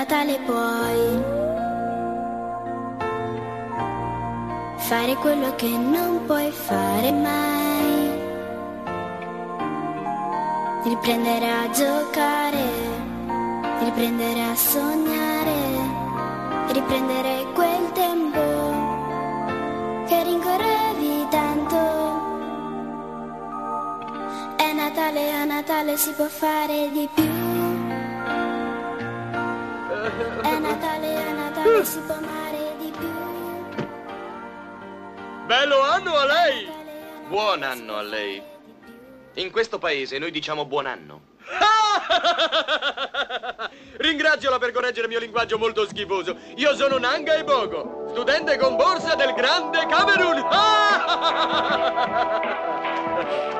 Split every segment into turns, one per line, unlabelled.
Natale puoi fare quello che non puoi fare mai. Riprendere a giocare, riprendere a sognare, riprendere quel tempo che rincorrevi tanto. È Natale, a Natale si può fare di più. È Natale, a Natale si può amare di più.
Bello anno a lei! Buon anno a lei. In questo paese noi diciamo buon anno. Ringraziola per correggere il mio linguaggio molto schifoso. Io sono Nanga e Bogo, studente con borsa del grande Camerun.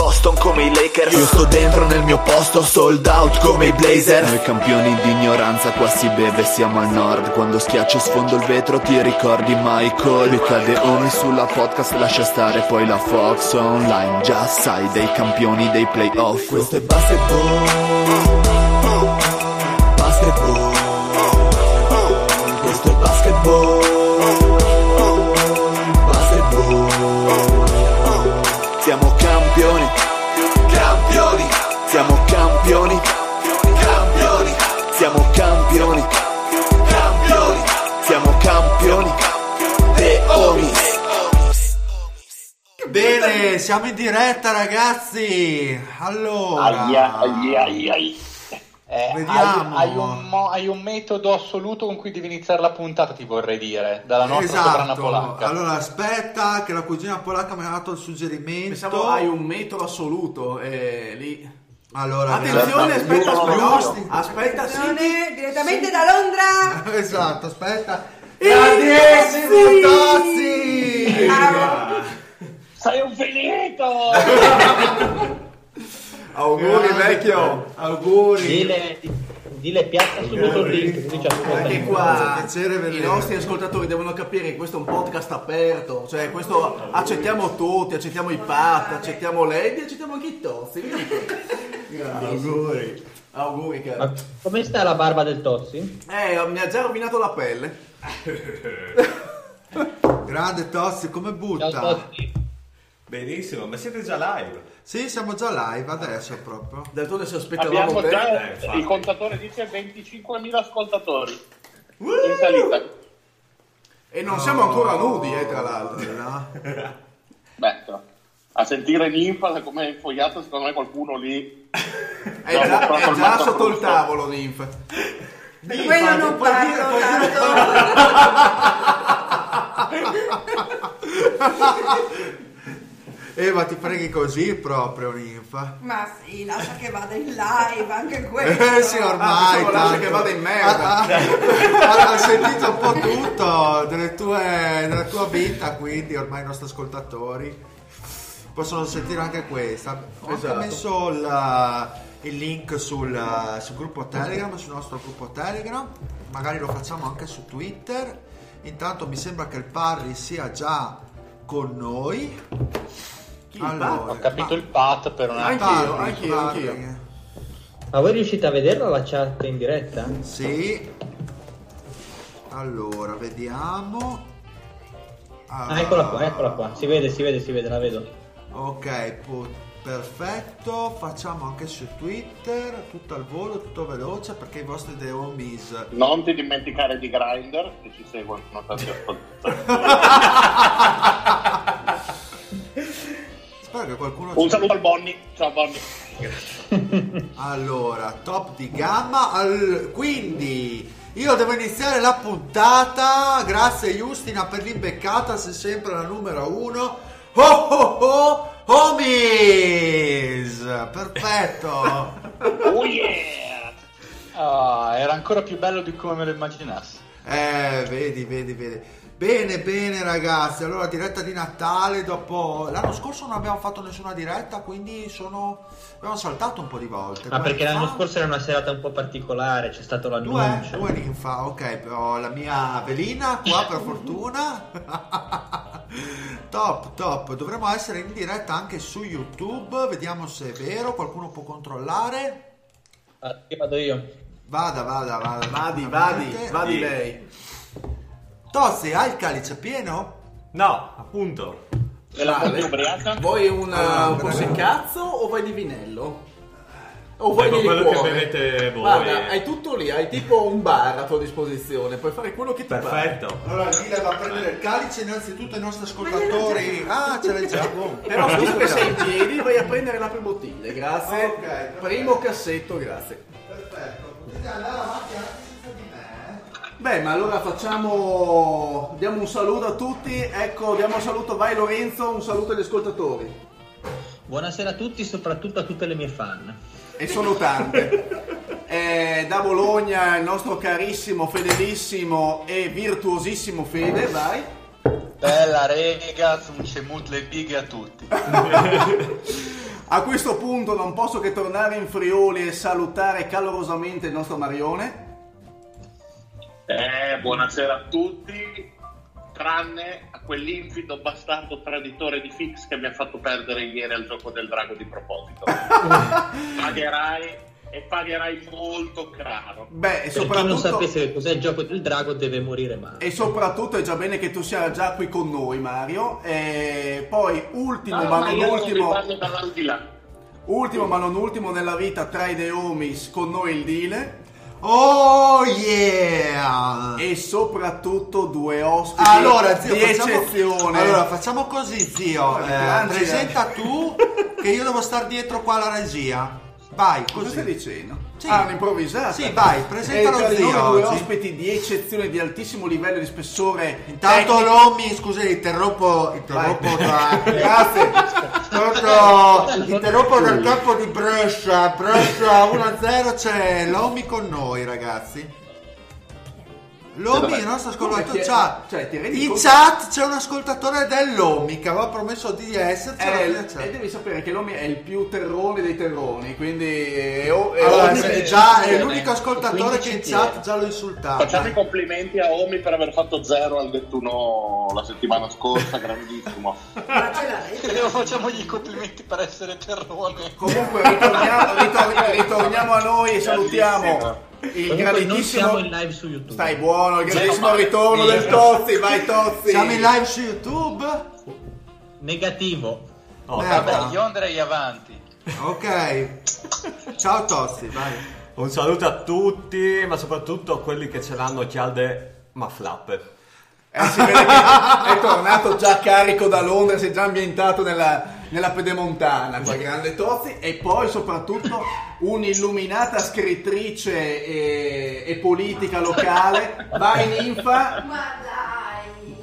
Boston, come i Lakers. Io sto dentro nel mio posto Sold out come i Blazer Noi campioni di ignoranza Qua si beve, siamo al nord. Quando schiaccio e sfondo il vetro Ti ricordi Michael? Mi cade ogni sulla podcast Lascia stare poi la Fox online. Già sai dei campioni dei playoff. Questo è Basketball
Bene, siamo in diretta ragazzi. Allora,
Aia, aia, aia.
Eh,
Vediamo.
Hai, hai un hai un metodo assoluto con cui devi iniziare la puntata, ti vorrei dire, dalla nostra sovrana
esatto.
polacca.
Allora, aspetta che la cugina polacca mi ha dato il suggerimento.
Pensavo hai un metodo assoluto eh, lì.
Allora,
Attenzione, aspetta,
aspetta,
aspetta, aspetta, sì.
Direttamente da Londra.
esatto, aspetta. Grandissimo Tozzi!
Sei un finito!
Auguri vecchio.
Auguri.
Dile, dile piazza subito il link, così ci ascoltano.
Anche qua
piacere
i nostri ascoltatori devono capire che questo è un podcast aperto, cioè questo accettiamo tutti, accettiamo i Pat, accettiamo Lady, accettiamo anche i Tozzi.
Auguri.
Auguri caro.
Ma come sta la barba del Tozzi?
Eh, mi ha già rovinato la pelle.
Grande Tozzi, come
Ciao
butta?
Tozzi.
Benissimo, ma siete già live?
Sì, siamo già live adesso proprio.
D'altronde si aspettavamo
Abbiamo già,
Eh,
il contatore dice 25.000 ascoltatori in salita.
E non siamo ancora nudi, eh, tra l'altro.
No?
Beh, a sentire Ninfa come è infogliato, secondo me qualcuno lì...
È già, è già sotto il tavolo, Ninf.
Per quello non parlo
dire- puoi dire-
tanto.
Eva, ti preghi così proprio, ninfa.
Ma sì, lascia che vada in live anche questo.
Eh sì, ormai.
Ah, lascia che vada in merda.
Ha, ha- ha sentito un po' tutto delle tue, della tua vita, quindi ormai i nostri ascoltatori possono sentire anche questa. Ho anche
Esatto.
messo il, il link sul, sul gruppo Telegram, sul nostro gruppo Telegram. Magari lo facciamo anche su Twitter. Intanto mi sembra che il Parry sia già con noi.
Ho capito il pat per un attimo.
Anch'io, anch'io, anch'io.
Ma voi riuscite a vederla la chat in diretta?
Sì. Allora, vediamo.
Ah, eccola qua, eccola qua. Si vede, si vede, si vede, la vedo.
Ok, pu- perfetto. Facciamo anche su Twitter, tutto al volo, tutto veloce, perché i vostri The Homies...
Non ti dimenticare di Grindr, che ci seguono tanti ascoltatori.
Spero che qualcuno...
Un
ci-
saluto al Bonnie. Ciao Bonnie.
Allora, top di gamma. Al- Quindi, io devo iniziare la puntata. Grazie Justina per l'imbeccata, sei sempre la numero uno. Oh oh oh, homies! Perfetto!
Oh yeah!
Ah, era ancora più bello di come me lo immaginassi.
Eh, vedi, vedi, vedi. Bene, bene ragazzi, allora diretta di Natale dopo... L'anno scorso non abbiamo fatto nessuna diretta, quindi sono... abbiamo saltato un po' di volte.
Ma
Due
perché l'anno
fa-
scorso era una serata un po' particolare, c'è stato
Due,
l'annuncio.
due anni fa, ok, però la mia velina qua per fortuna. top, top. Dovremmo essere in diretta anche su YouTube, vediamo se è vero, qualcuno può controllare.
Ah, io vado io.
Vada, vada, vada.
Vadi, vadi, vadi lei.
Tozzi, hai il calice pieno?
No, appunto.
E la ubriaca?
Vuoi un,
Allora,
un po'
bravo.
secazzo o vuoi di vinello? O vuoi di
quello che
liquore?
bevete voi.
Guarda, hai tutto lì, hai tipo un bar a tua disposizione, puoi fare quello che ti pare.
Perfetto.
Allora, Lila va a prendere il calice, innanzitutto i nostri ascoltatori. Ah, ce l'hai già.
Però visto che sei in piedi, vai a prendere la prima bottiglia, grazie.
Ok, perfetto.
Primo cassetto, grazie.
Perfetto, andare avanti
Beh, ma allora facciamo. Diamo un saluto a tutti. Ecco, diamo un saluto, vai Lorenzo, un saluto agli ascoltatori.
Buonasera a tutti, soprattutto a tutte le mie fan.
E sono tante. Eh, da Bologna il nostro carissimo, fedelissimo e virtuosissimo Fede, vai.
Bella rega, un cemut le bighe a tutti.
A questo punto non posso che tornare in Friuli e salutare calorosamente il nostro Marione.
Eh, buonasera a tutti, tranne a quell'infido bastardo traditore di Fix che mi ha fatto perdere ieri al gioco del drago di proposito. pagherai e pagherai molto caro.
Beh, e
Per chi non
soprattutto,
sapesse che cos'è il gioco del drago deve morire male.
e soprattutto è già bene che tu sia già qui con noi, Mario. E poi, ultimo
No,
ma non ultimo, ultimo ma non ultimo nella vita tra i Deomis, con noi il Dile.
Oh yeah!
E soprattutto due ospiti
Allora, zio,
di
facciamo,
eccezione.
allora, facciamo così, zio.
Oh,
Eh, presenta tu che io devo stare dietro qua alla regia. Vai,
Cosa stai
così.
dicendo?
Sì.
Ah, un'improvvisata.
Sì, vai, presentalo,
E tra di noi
zio,
due ospiti di eccezione di altissimo livello di spessore.
Intanto
tecnico.
Lomi, scusi, interrompo, interrompo da...
Grazie.
Tanto, interrompo dal campo di Brescia, Brescia 1-0 c'è Lomi con noi ragazzi. Lomi, il nostro ascoltatore.
Cioè, ti rendi
In
conto?
chat c'è un ascoltatore del Lomi che aveva promesso di esserci. alla
Eh, e devi sapere che l'Omi è il più terrone dei terroni, quindi è, è
Allora,
Omi-
è già è l'unico ascoltatore che in chat già l'ho insultato.
Facciamo i complimenti a Omi per aver fatto zero al dettuno la settimana scorsa, grandissimo.
Ma ce l'hai?
E facciamogli i complimenti per essere terrone.
Comunque ritorniamo, ritor- ritorniamo a noi e salutiamo il grandissimo...
siamo in live su YouTube.
Stai buono, il grandissimo
male.
ritorno del Tozzi, vai Tozzi!
Siamo in live su YouTube?
Negativo.
Oh,
Merda.
Vabbè, io andrei avanti.
Ok. Ciao Tossi, vai.
Un saluto a tutti, ma soprattutto a quelli che ce l'hanno chialde ma flappe.
Eh, si vede che è tornato già carico da Londra, si è già ambientato nella, nella pedemontana, qua grande Tozzi, e poi soprattutto un'illuminata scrittrice e, e politica locale, vai Ninfa,
dai!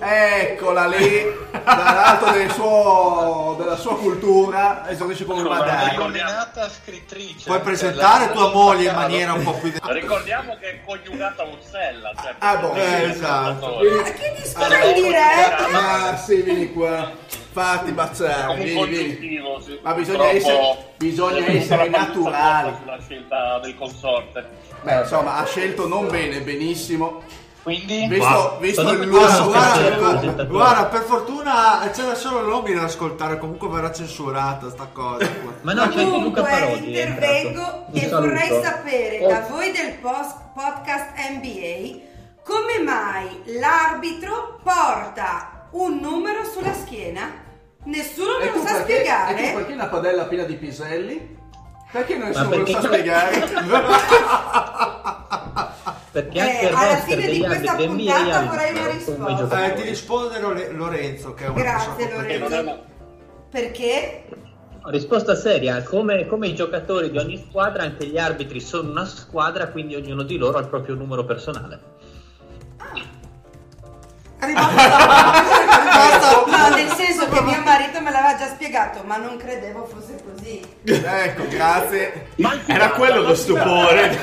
Eccola lì, dall'alto del suo- della sua cultura, esordisce con un
Allora,
madai.
ecco.
Illuminata scrittrice.
Puoi
Cioè,
presentare tua moglie in maniera un po' più... de-
Ricordiamo che è coniugata a Ursella. Cioè
Ah, boh,
eh, esatto.
Ma che dispara in diretta?
Ma sì, vieni qua, fatti baciare,
Come un
vieni, vieni.
sì.
Ma bisogna
Purtroppo
essere- bisogna essere naturali.
sulla scelta del consorte.
Beh, insomma, ha scelto non bene, benissimo.
Quindi,
Visto, visto il
Guarda,
lusso
guarda, per fortuna c'era solo Lomi da ascoltare, comunque verrà censurata sta cosa.
Ma no, c'è anche Luca
Comunque
Parodi. è
intervengo e vorrei sapere da voi del post- podcast NBA come mai l'arbitro porta un numero sulla schiena? Nessuno me lo sa
perché, e tu
spiegare?
perché una padella piena di piselli? Perché nessuno
perché-
lo sa spiegare?
Perché
Eh,
anche il
alla fine di questa puntata vorrei una risposta.
Eh, ti risponde Lore- Lorenzo che è una
Grazie, Lorenzo. Perché?
Risposta seria, come, come i giocatori di ogni squadra, anche gli arbitri sono una squadra, quindi ognuno di loro ha il proprio numero personale.
È risposta-
No, nel senso che mio marito me l'aveva già spiegato, ma non credevo fosse così.
Ecco, grazie.
Era quello lo stupore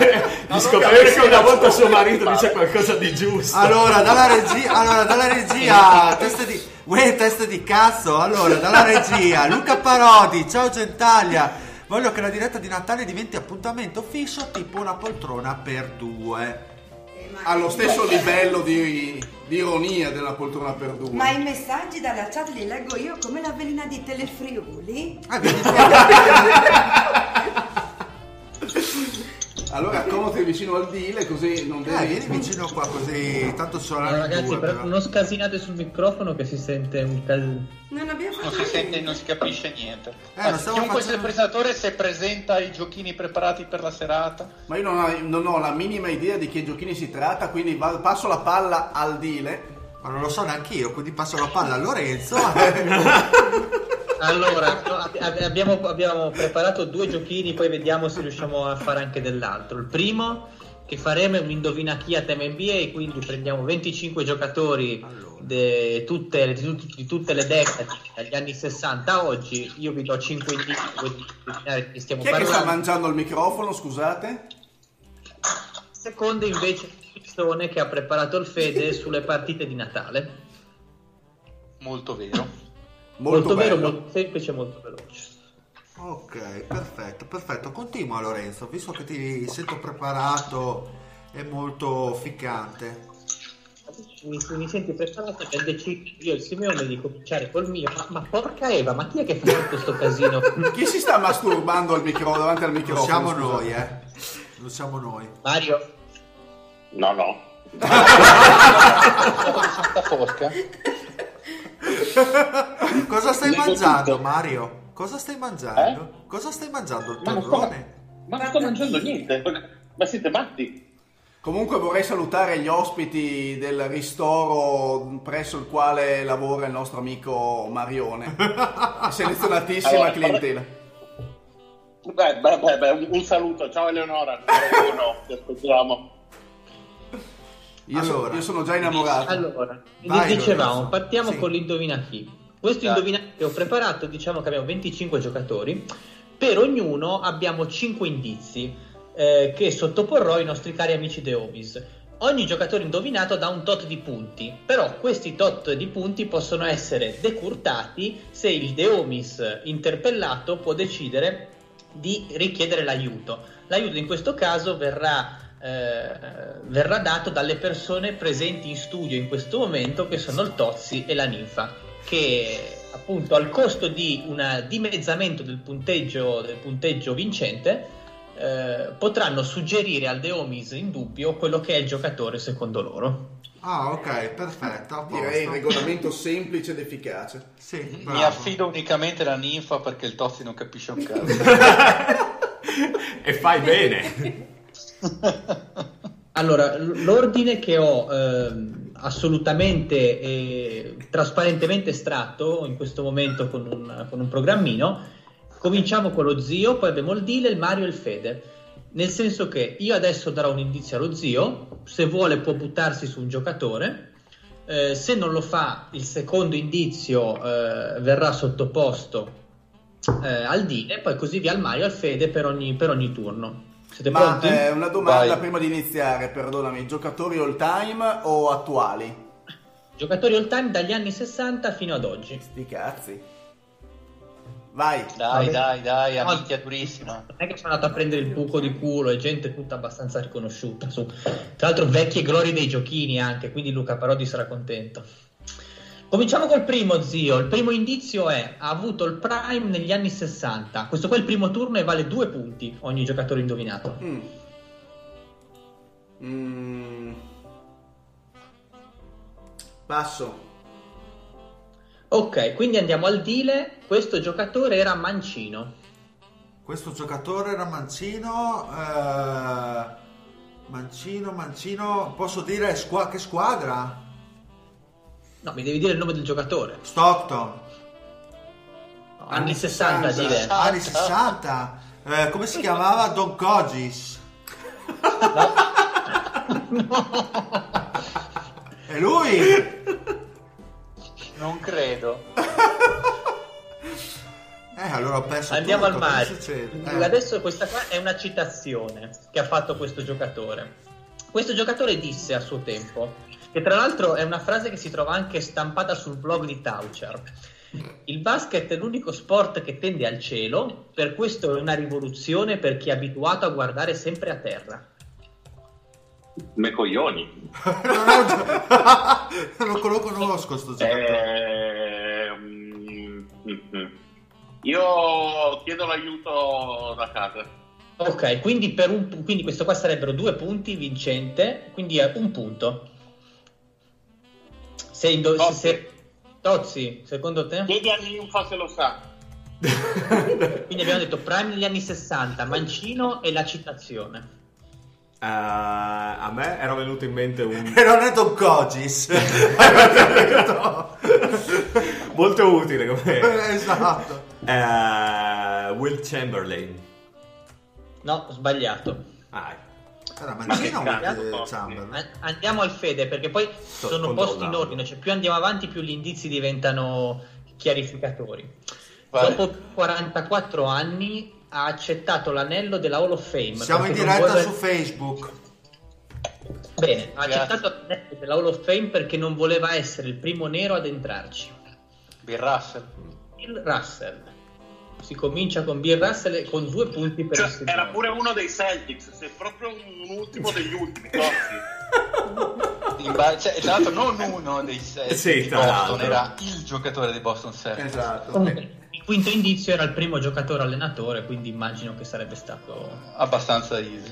di scoprire che una volta suo marito dice qualcosa di giusto.
Allora, dalla regia, allora, dalla regia, testa di, uè, testa di cazzo. Allora, dalla regia, Luca Parodi, ciao Gentaglia. Voglio che la diretta di Natale diventi appuntamento fisso, tipo una poltrona per due.
Ha lo stesso livello di, di ironia della poltrona per due.
Ma i messaggi dalla chat li leggo io come la velina di Telefriuli?
Ah,
Allora accomodati vicino al dile così non
eh,
devi...
vieni vicino qua così, tanto sono
Allora,
le
ragazzi,
due,
però non scasinate sul microfono che si sente un cal...
Non abbiamo
Non
fatto
si sente, non si capisce niente.
Eh,
Ma chiunque sia
facendo-
il presentatore se presenta i giochini preparati per la serata.
Ma io non ho, non ho la minima idea di che giochini si tratta, quindi va- passo la palla al dile.
Ma non lo so neanche io, quindi passo la palla a Lorenzo.
Allora, no, ab- ab- abbiamo, abbiamo preparato due giochini, poi vediamo se riusciamo a fare anche dell'altro. Il primo che faremo è un indovina chi a tema NBA, quindi prendiamo 25 giocatori de- tutte- di, tut- di tutte le decadi, dagli anni 60 a oggi. Io vi do 5 indizi, voi indovinare chi stiamo
Chi è che sta
parlando.
mangiando il microfono, scusate?
Secondo invece persone che ha preparato il Fede sulle partite di Natale.
Molto vero.
Molto,
vero,
bello.
molto semplice, molto veloce.
ok, perfetto, perfetto. Continua Lorenzo, visto che ti sento preparato e molto ficcante.
Mi, mi senti preparato che deciso io e il Simeone di cominciare col mio. Ma, ma porca Eva, ma chi è che fa tutto sto casino?
Chi si sta masturbando al micro- davanti al
Non
microfono?
siamo
scusate?
noi, eh. Non siamo noi.
Mario,
No, no.
Santa Fosca.
Cosa stai
Leggo
mangiando,
tutto.
Mario? Cosa stai mangiando? Cosa stai mangiando? Il
Ma non sto,
torrone?
ma non sto mangiando niente. Ma siete matti?
Comunque vorrei salutare gli ospiti del ristoro presso il quale lavora il nostro amico Marione. Selezionatissima
Allora,
clientela.
Beh, beh, beh, beh, un, saluto. Ciao Eleonora. Ti aspettiamo.
Io, so-
Allora.
io sono già innamorato.
allora,
Vai,
dicevamo,
Lorenzo.
partiamo
Sì.
con l'indovina chi. Questo
Dai.
indovina che ho preparato, diciamo che abbiamo 25 giocatori, per ognuno abbiamo 5 indizi eh, che sottoporrò ai nostri cari amici The Obis. Ogni giocatore indovinato dà un tot di punti, però questi tot di punti possono essere decurtati se il Deomis interpellato può decidere di richiedere l'aiuto. L'aiuto in questo caso verrà, eh, verrà dato dalle persone presenti in studio in questo momento, che sono il Tozzi e la Ninfa, che appunto al costo di un dimezzamento del punteggio, del punteggio vincente eh, potranno suggerire al Deomis in dubbio quello che è il giocatore secondo loro.
Ah, ok, perfetto.
Direi regolamento semplice ed efficace.
Sì,
Mi affido unicamente alla ninfa perché il Tozzi non capisce un cazzo.
E fai bene.
Allora, l'ordine che ho ehm, assolutamente e trasparentemente estratto in questo momento con un, con un programmino, cominciamo con lo zio, poi abbiamo il Dile, il Mario e il Fede. Nel senso che io adesso darò un indizio allo zio, se vuole può buttarsi su un giocatore, eh, se non lo fa il secondo indizio eh, verrà sottoposto eh, al Dile, poi così via al Mario e al Fede per ogni, per ogni turno. Siete
Ma
pronti?
eh, una domanda
Vai.
prima di iniziare, perdonami, giocatori all time o attuali?
Giocatori all time dagli anni 60 fino ad oggi.
Sti cazzi. Vai.
Dai, dai, dai,
No.
amichia durissima.
Non è che sono andato a prendere il buco di culo e gente tutta abbastanza riconosciuta. Su. Tra l'altro vecchie glorie dei giochini anche, quindi Luca Parodi sarà contento. Cominciamo col primo, zio. Il primo indizio è ha avuto il prime negli anni 60. Questo qua è il primo turno e vale due punti ogni giocatore indovinato.
Mm. Mm. Passo.
Ok, quindi andiamo al dile. Questo giocatore era mancino.
Questo giocatore era Mancino. eh, Mancino, Mancino. Posso dire squa- che squadra?
No, mi devi dire il nome del giocatore.
Stockton.
No, anni 60, dile.
Anni 60. Eh, come si chiamava? Don Cogis. È lui?
Non credo.
Eh, allora ho perso
Andiamo
tutto,
al
succede? Eh.
Adesso questa qua è una citazione che ha fatto questo giocatore. Questo giocatore disse a suo tempo, che tra l'altro è una frase che si trova anche stampata sul blog di Taucher. Il basket è l'unico sport che tende al cielo, per questo è una rivoluzione per chi è abituato a guardare sempre a terra.
Me coglioni.
non lo conosco.
Ehm, mhm. Io chiedo l'aiuto da casa.
Ok, quindi, per un, quindi questo qua sarebbero due punti vincente, quindi è un punto. Se indo- se- se- Tozzi, secondo te?
Chiedi a Ninfa se lo sa.
Quindi abbiamo detto Prime negli anni 60, Mancino e la citazione.
Eh, a me era venuto in mente un...
E non è Tom Cogis.
Molto utile come...
esatto.
Eh, Will Chamberlain.
No, sbagliato.
Ah,
Ma che cazzo?
Chamberlain?
Andiamo al Fede perché poi sono posti in ordine, cioè più andiamo avanti più gli indizi diventano chiarificatori.
Vai.
Dopo 44 anni ha accettato l'anello della Hall of Fame.
Siamo in diretta
vuole-
su Facebook.
Bene, ha
Grazie.
accettato l'anello della Hall of Fame perché non voleva essere il primo nero ad entrarci.
Bill Russell.
Bill Russell. Si comincia con Bill Russell con due punti per
Cioè, era pure uno dei Celtics, sei proprio un ultimo degli ultimi.
Ba- cioè, tra l'altro non uno dei sei
Sì,
Boston,
l'altro.
era il giocatore dei Boston Celtics.
Esatto.
Il quinto indizio era il primo giocatore allenatore, quindi immagino che sarebbe stato
Abbastanza easy.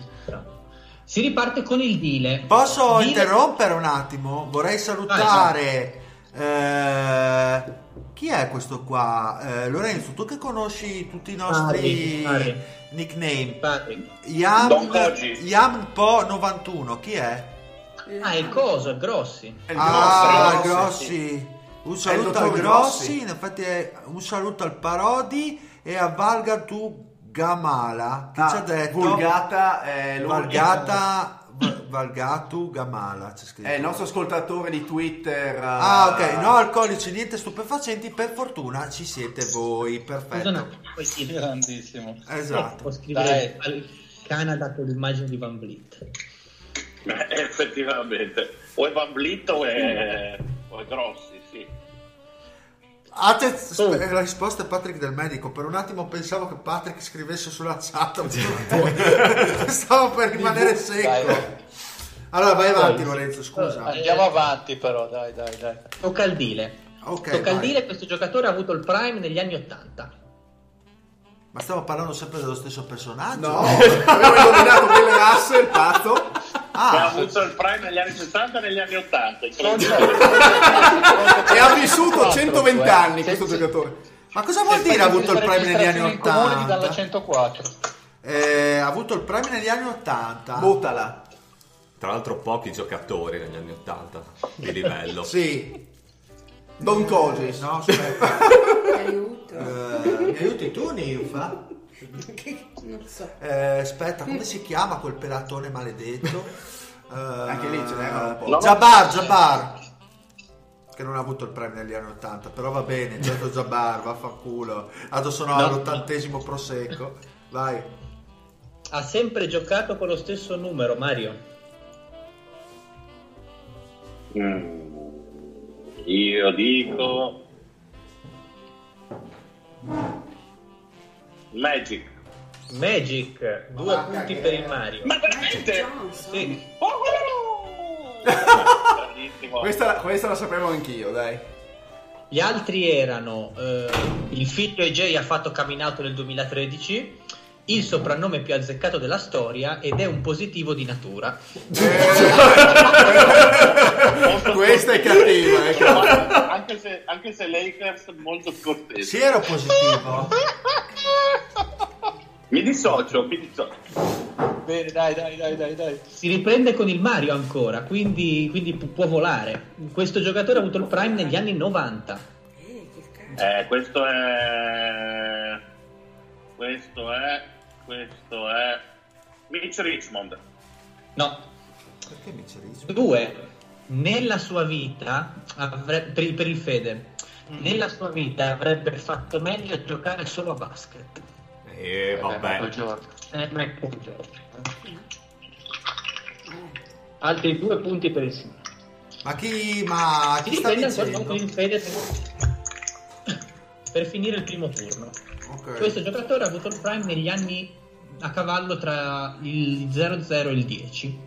Si riparte con il Dile.
Posso
Dile-
interrompere un attimo? Vorrei salutare. Eh, chi è questo qua? Eh, Lorenzo, tu che conosci tutti i nostri
Mari.
nickname.
Patrick.
Yam. Yam Po 91, chi è?
Ah, il coso, il Grossi.
È il
ah,
grosso,
Grossi. Un saluto al Grossi,
Grossi.
in effetti è un saluto al Parodi e a Valgatu Gamala che
Ah,
ci ha detto
Vulgata è lui-
Valgata Va- Valgatu Gamala c'è scritto.
È il nostro ascoltatore di Twitter.
Ah,
eh,
ok, no alcolici, niente stupefacenti, per fortuna ci siete voi,
Scusa
perfetto.
puoi dire-
Grandissimo.
Esatto.
Può scrivere al Canada con l'immagine di Van Vliet.
Beh, effettivamente. O è Van Vliet o è, o è Grossi, sì.
Atten- sp- la risposta è Patrick del medico. Per un attimo pensavo che Patrick scrivesse sulla chat. Stavo per rimanere secco.
Dai.
Allora vai avanti Lorenzo, scusa.
Andiamo avanti però, dai, dai, dai.
Tocca al Dile.
Ok,
Tocca al. Dile, questo giocatore ha avuto il prime negli anni 80.
Ma stiamo parlando sempre dello stesso personaggio?
No, avevo indovinato Bill.
Che ha avuto il prime negli anni 60 e negli anni 80.
E ha vissuto 120
eh.
anni questo giocatore.
ma cosa vuol dire ha avuto il prime negli anni
Registrazioni in comune di dalla
80?
104.
Eh, ha avuto il prime negli anni 80.
Buttala.
Tra l'altro pochi giocatori negli anni 80 di livello.
Sì.
Don Cogis.
No, aspetta.
Aiuto.
Eh, mi aiuti tu, Ninfa?
Non so.
Eh, aspetta, come si chiama quel pelatone maledetto? Eh,
Anche lì ce n'erano un po'.
No.
Jabbar, Jabbar. Che non ha avuto il premio negli anni 80, però va bene, certo Jabbar, vaffanculo. Adesso sono
No.
all'ottantesimo prosecco. Vai.
Ha sempre giocato con lo stesso numero, Mario.
Mm. Io dico... Magic.
Magic, due punti per il Mario.
Ma veramente?
Sì.
Grandissimo.
Questa, questa la sapevo anch'io, dai.
Gli altri erano eh, il figlio AJ ha fatto caminato nel 2013, il soprannome più azzeccato della storia ed è un positivo di natura.
Questa è cattiva, eh.
Ma anche se, anche se Lakers molto scortese.
Sì, ero positivo.
Mi dissocio, mi dissocio.
Bene, dai, dai, dai, dai, dai.
Si riprende con il Mario ancora, quindi, quindi pu- può volare. Questo giocatore ha avuto il prime negli anni 90.
Eh.
Eh, questo è... Questo è... Questo è... Mitch Richmond.
No,
Perché mi c'è riso?
due. Nella sua vita, avre- per, il- per il Fede, Nella sua vita avrebbe fatto meglio a giocare solo a basket.
E vabbè.
Eh, Michael Jordan. Altri due punti per il signore.
Ma chi, ma chi sta vincendo?
per finire il primo turno.
Ok.
Questo giocatore ha avuto il prime negli anni a cavallo tra il 00 e il 10.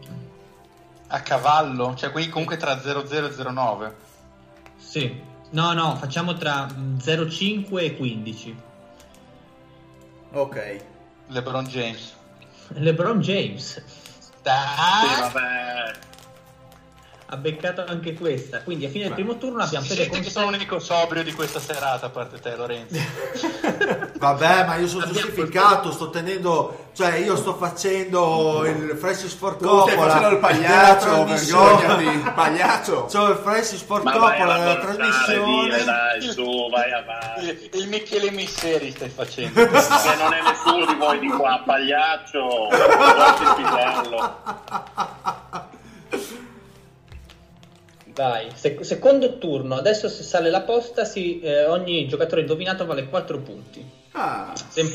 A cavallo? Cioè quindi comunque tra 00 e 09.
Sì. No, no, facciamo tra mm, 05 e 15.
Ok.
LeBron James.
LeBron James
Sì,
Dai!
vabbè.
Ha beccato anche questa. Quindi a fine del primo turno abbiamo Fede
Senti
con
che sono
sé.
l'unico sobrio di questa serata, a parte te Lorenzo.
Vabbè, ma io sono
Abbiamo-
giustificato, sto tenendo, cioè io sto facendo il Francis Ford
Tu stai
Coppola
facendo il pagliaccio, vergognati, pagliaccio.
C'ho il Francis Ford
Ma vai
Coppola
a
della
forzare,
trasmissione.
dire, dai, su, vai avanti.
Il, il Michele Misseri stai facendo.
Che non è nessuno di voi di qua, pagliaccio. Pisello.
Vai, sec- secondo turno. Adesso se sale la posta, si- eh, ogni giocatore indovinato vale 4 punti.
Ah,
Sem-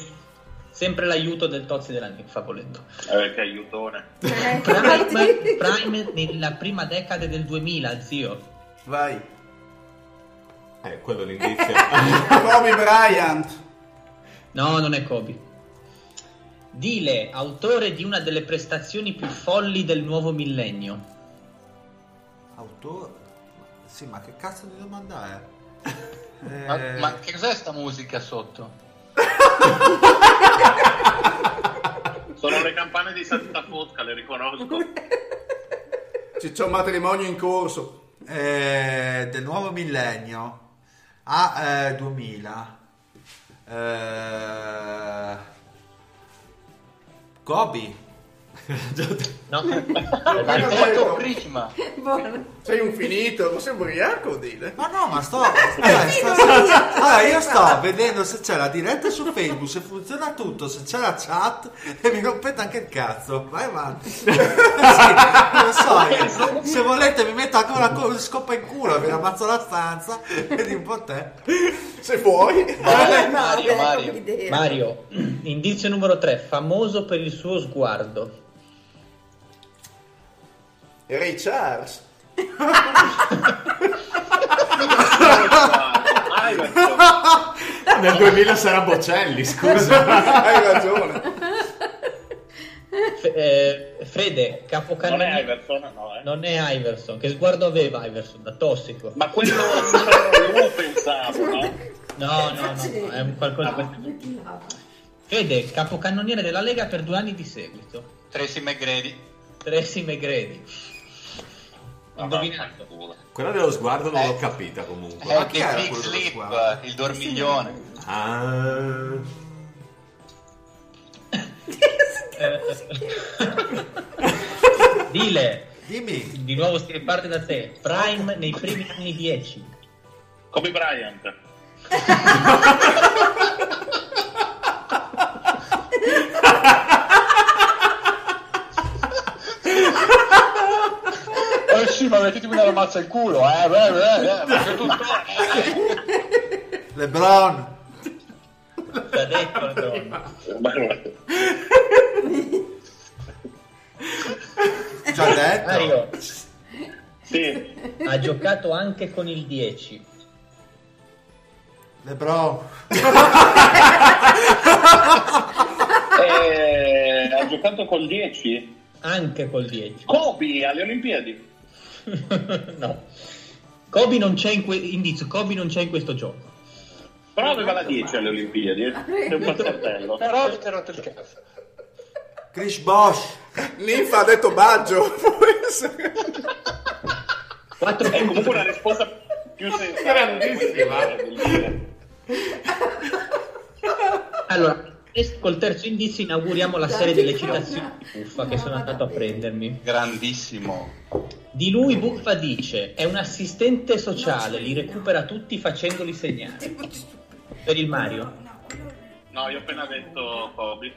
sempre l'aiuto del Tozzi della Ninfa, volendo.
Eh, che aiutone.
Eh,
Prime, Prime nella prima decade del 2000, zio.
vai.
Eh, quello è l'indizio.
Kobe Bryant.
No, non è Kobe. Dile, autore di una delle prestazioni più folli del nuovo millennio.
Autore? Sì, ma che cazzo di domanda è?
Ma,
Eh,
ma che cos'è sta musica sotto?
Sono le campane di Santa Fosca, le riconosco.
Ci c'è un matrimonio in corso.
eh, del nuovo millennio a eh, 2000 eh, Kobe
No, Fede.
detto.
prima.
Buono.
Sei un finito, ma sei ubriaco, dile.
ma no ma sto, eh, sto- allora, io sto vedendo se c'è la diretta su Facebook se funziona tutto se c'è la chat e mi rompete anche il cazzo vai avanti sì, lo so io. se volete mi metto anche una co- scopa in culo vi ammazzo la stanza e di un po' te
Se vuoi.
Eh,
Mario, Mario.
come idea.
Mario, indizio numero 3, famoso per il suo sguardo.
Ray Charles.
Nel 2000 sarà Bocelli, scusa.
Hai ragione.
Fe- eh, Fede,
Non è
capocannoniere.
Iverson, no, eh.
Non è Iverson. Che sguardo aveva Iverson? Da tossico.
Ma quello io pensavo, no?
No, no, no, no, è un qualcosa. Fede, capocannoniere della Lega per due anni di seguito.
Tracy McGrady.
Tracy McGrady. Indovinato.
Quella dello sguardo non
Eh.
l'ho capita comunque.
È
chi era
Big
quello dello
Sleep,
sguardo?
il dormiglione.
Ah.
Dile,
dimmi
di nuovo si riparte da te. Prime nei primi anni 10.
Kobe Bryant.
Eh sì, ma mettitemi una mazza al culo, eh, beh, beh, beh, tutto... eh.
LeBron
T'ha detto la donna.
già detto
Mario
Sì,
ha giocato anche con il 10.
LeBron
Eh, ha giocato col 10.
Anche col 10.
Kobe alle Olimpiadi.
no. Kobe non c'è in que- indizio, Kobe non c'è in questo gioco.
Però aveva la 10 alle Olimpiadi. eh. È un passatempo.
Però ti hai rotto il cazzo.
Chris Bosch
Ninfa ha detto Baggio. Può essere.
4
È comunque una risposta più sensata.
Grandissima.
Allora, adesso col terzo indizio inauguriamo la serie delle citazioni di Buffa che sono andato a prendermi.
Grandissimo.
Di lui Buffa dice: È un assistente sociale, li recupera tutti facendoli segnare. Per il Mario.
No, io ho appena detto Kobe.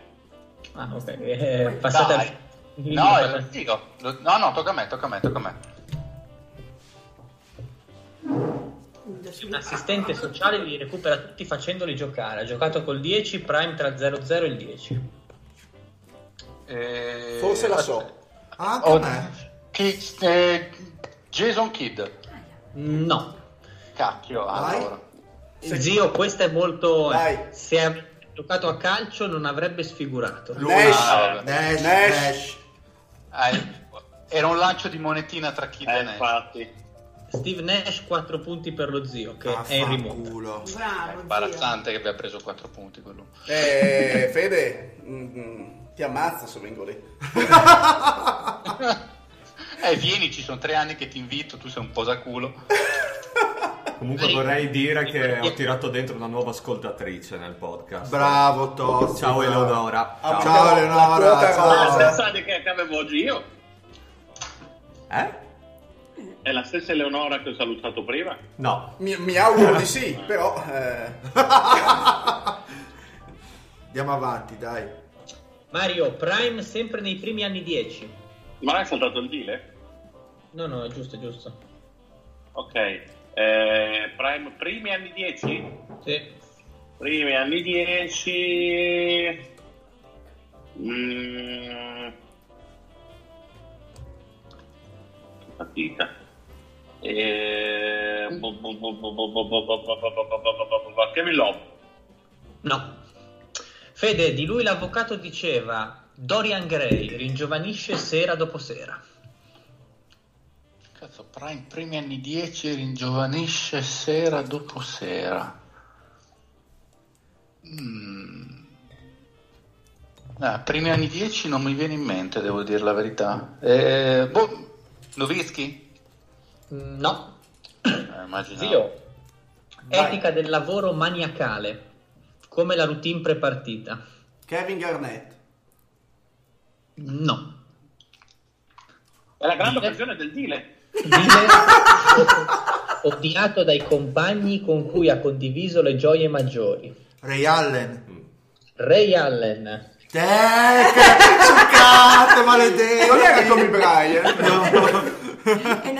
Ah, ok. Eh, passate
Dai.
al-
No, è lo dico. No, no, tocca a me, tocca a me, tocca a me.
Un assistente sociale li recupera tutti facendoli giocare. Ha giocato col 10, Prime tra 0-0 e il 10.
Eh,
Forse la so.
Anche
Oh, chi- eh, Jason Kidd.
No.
Cacchio,
Vai.
allora.
Zio, questa è molto...
Vai.
Se avesse giocato a calcio non avrebbe sfigurato.
Nash.
Ah.
Nash,
Nash.
Nash.
Eh, era un lancio di monetina tra Kidd
Eh,
e Nash.
infatti.
Steve Nash 4 punti per lo zio che è in rimonta.
Bravo.
Imbarazzante che abbia preso 4 punti quello.
Eh, Fede, mm, mm, ti ammazza se vengo lì.
Eh, vieni, ci sono tre anni che ti invito, tu sei un posaculo.
Comunque vorrei dire che ho tirato dentro una nuova ascoltatrice nel podcast.
Bravo Tozzi.
Ciao. Eleonora.
Ah,
Ciao.
Ciao Eleonora, ciao.
Di che avevo oggi io.
Eh?
È la stessa Eleonora che ho salutato prima.
No.
Mi, mi auguro di sì, però... eh,
Andiamo avanti, dai.
Mario, Prime sempre nei primi anni 10.
Ma non hai saltato il deal?
No, no, è giusto, è giusto.
Ok. Eh, Prime, primi anni 10?
Sì.
Primi anni 10. Mm. Fatica. E... Kevin Love.
No. Fede, di lui l'avvocato diceva Dorian Gray ringiovanisce sera dopo sera.
Cazzo, Prime, primi anni 10 ringiovanisce sera dopo sera. Mm. Ah, primi anni 10 non mi viene in mente, devo dire la verità. Eh, boh, Novitsky?
Mm, No.
Eh.
Zio, etica del lavoro maniacale, come la routine prepartita.
Kevin Garnett.
No.
È la grande occasione del deal.
Dile- odiato dai compagni con cui ha condiviso le gioie maggiori.
Ray Allen.
Ray Allen.
Te, che zuccate, maledetti.
Non era Kobe Bryant?
E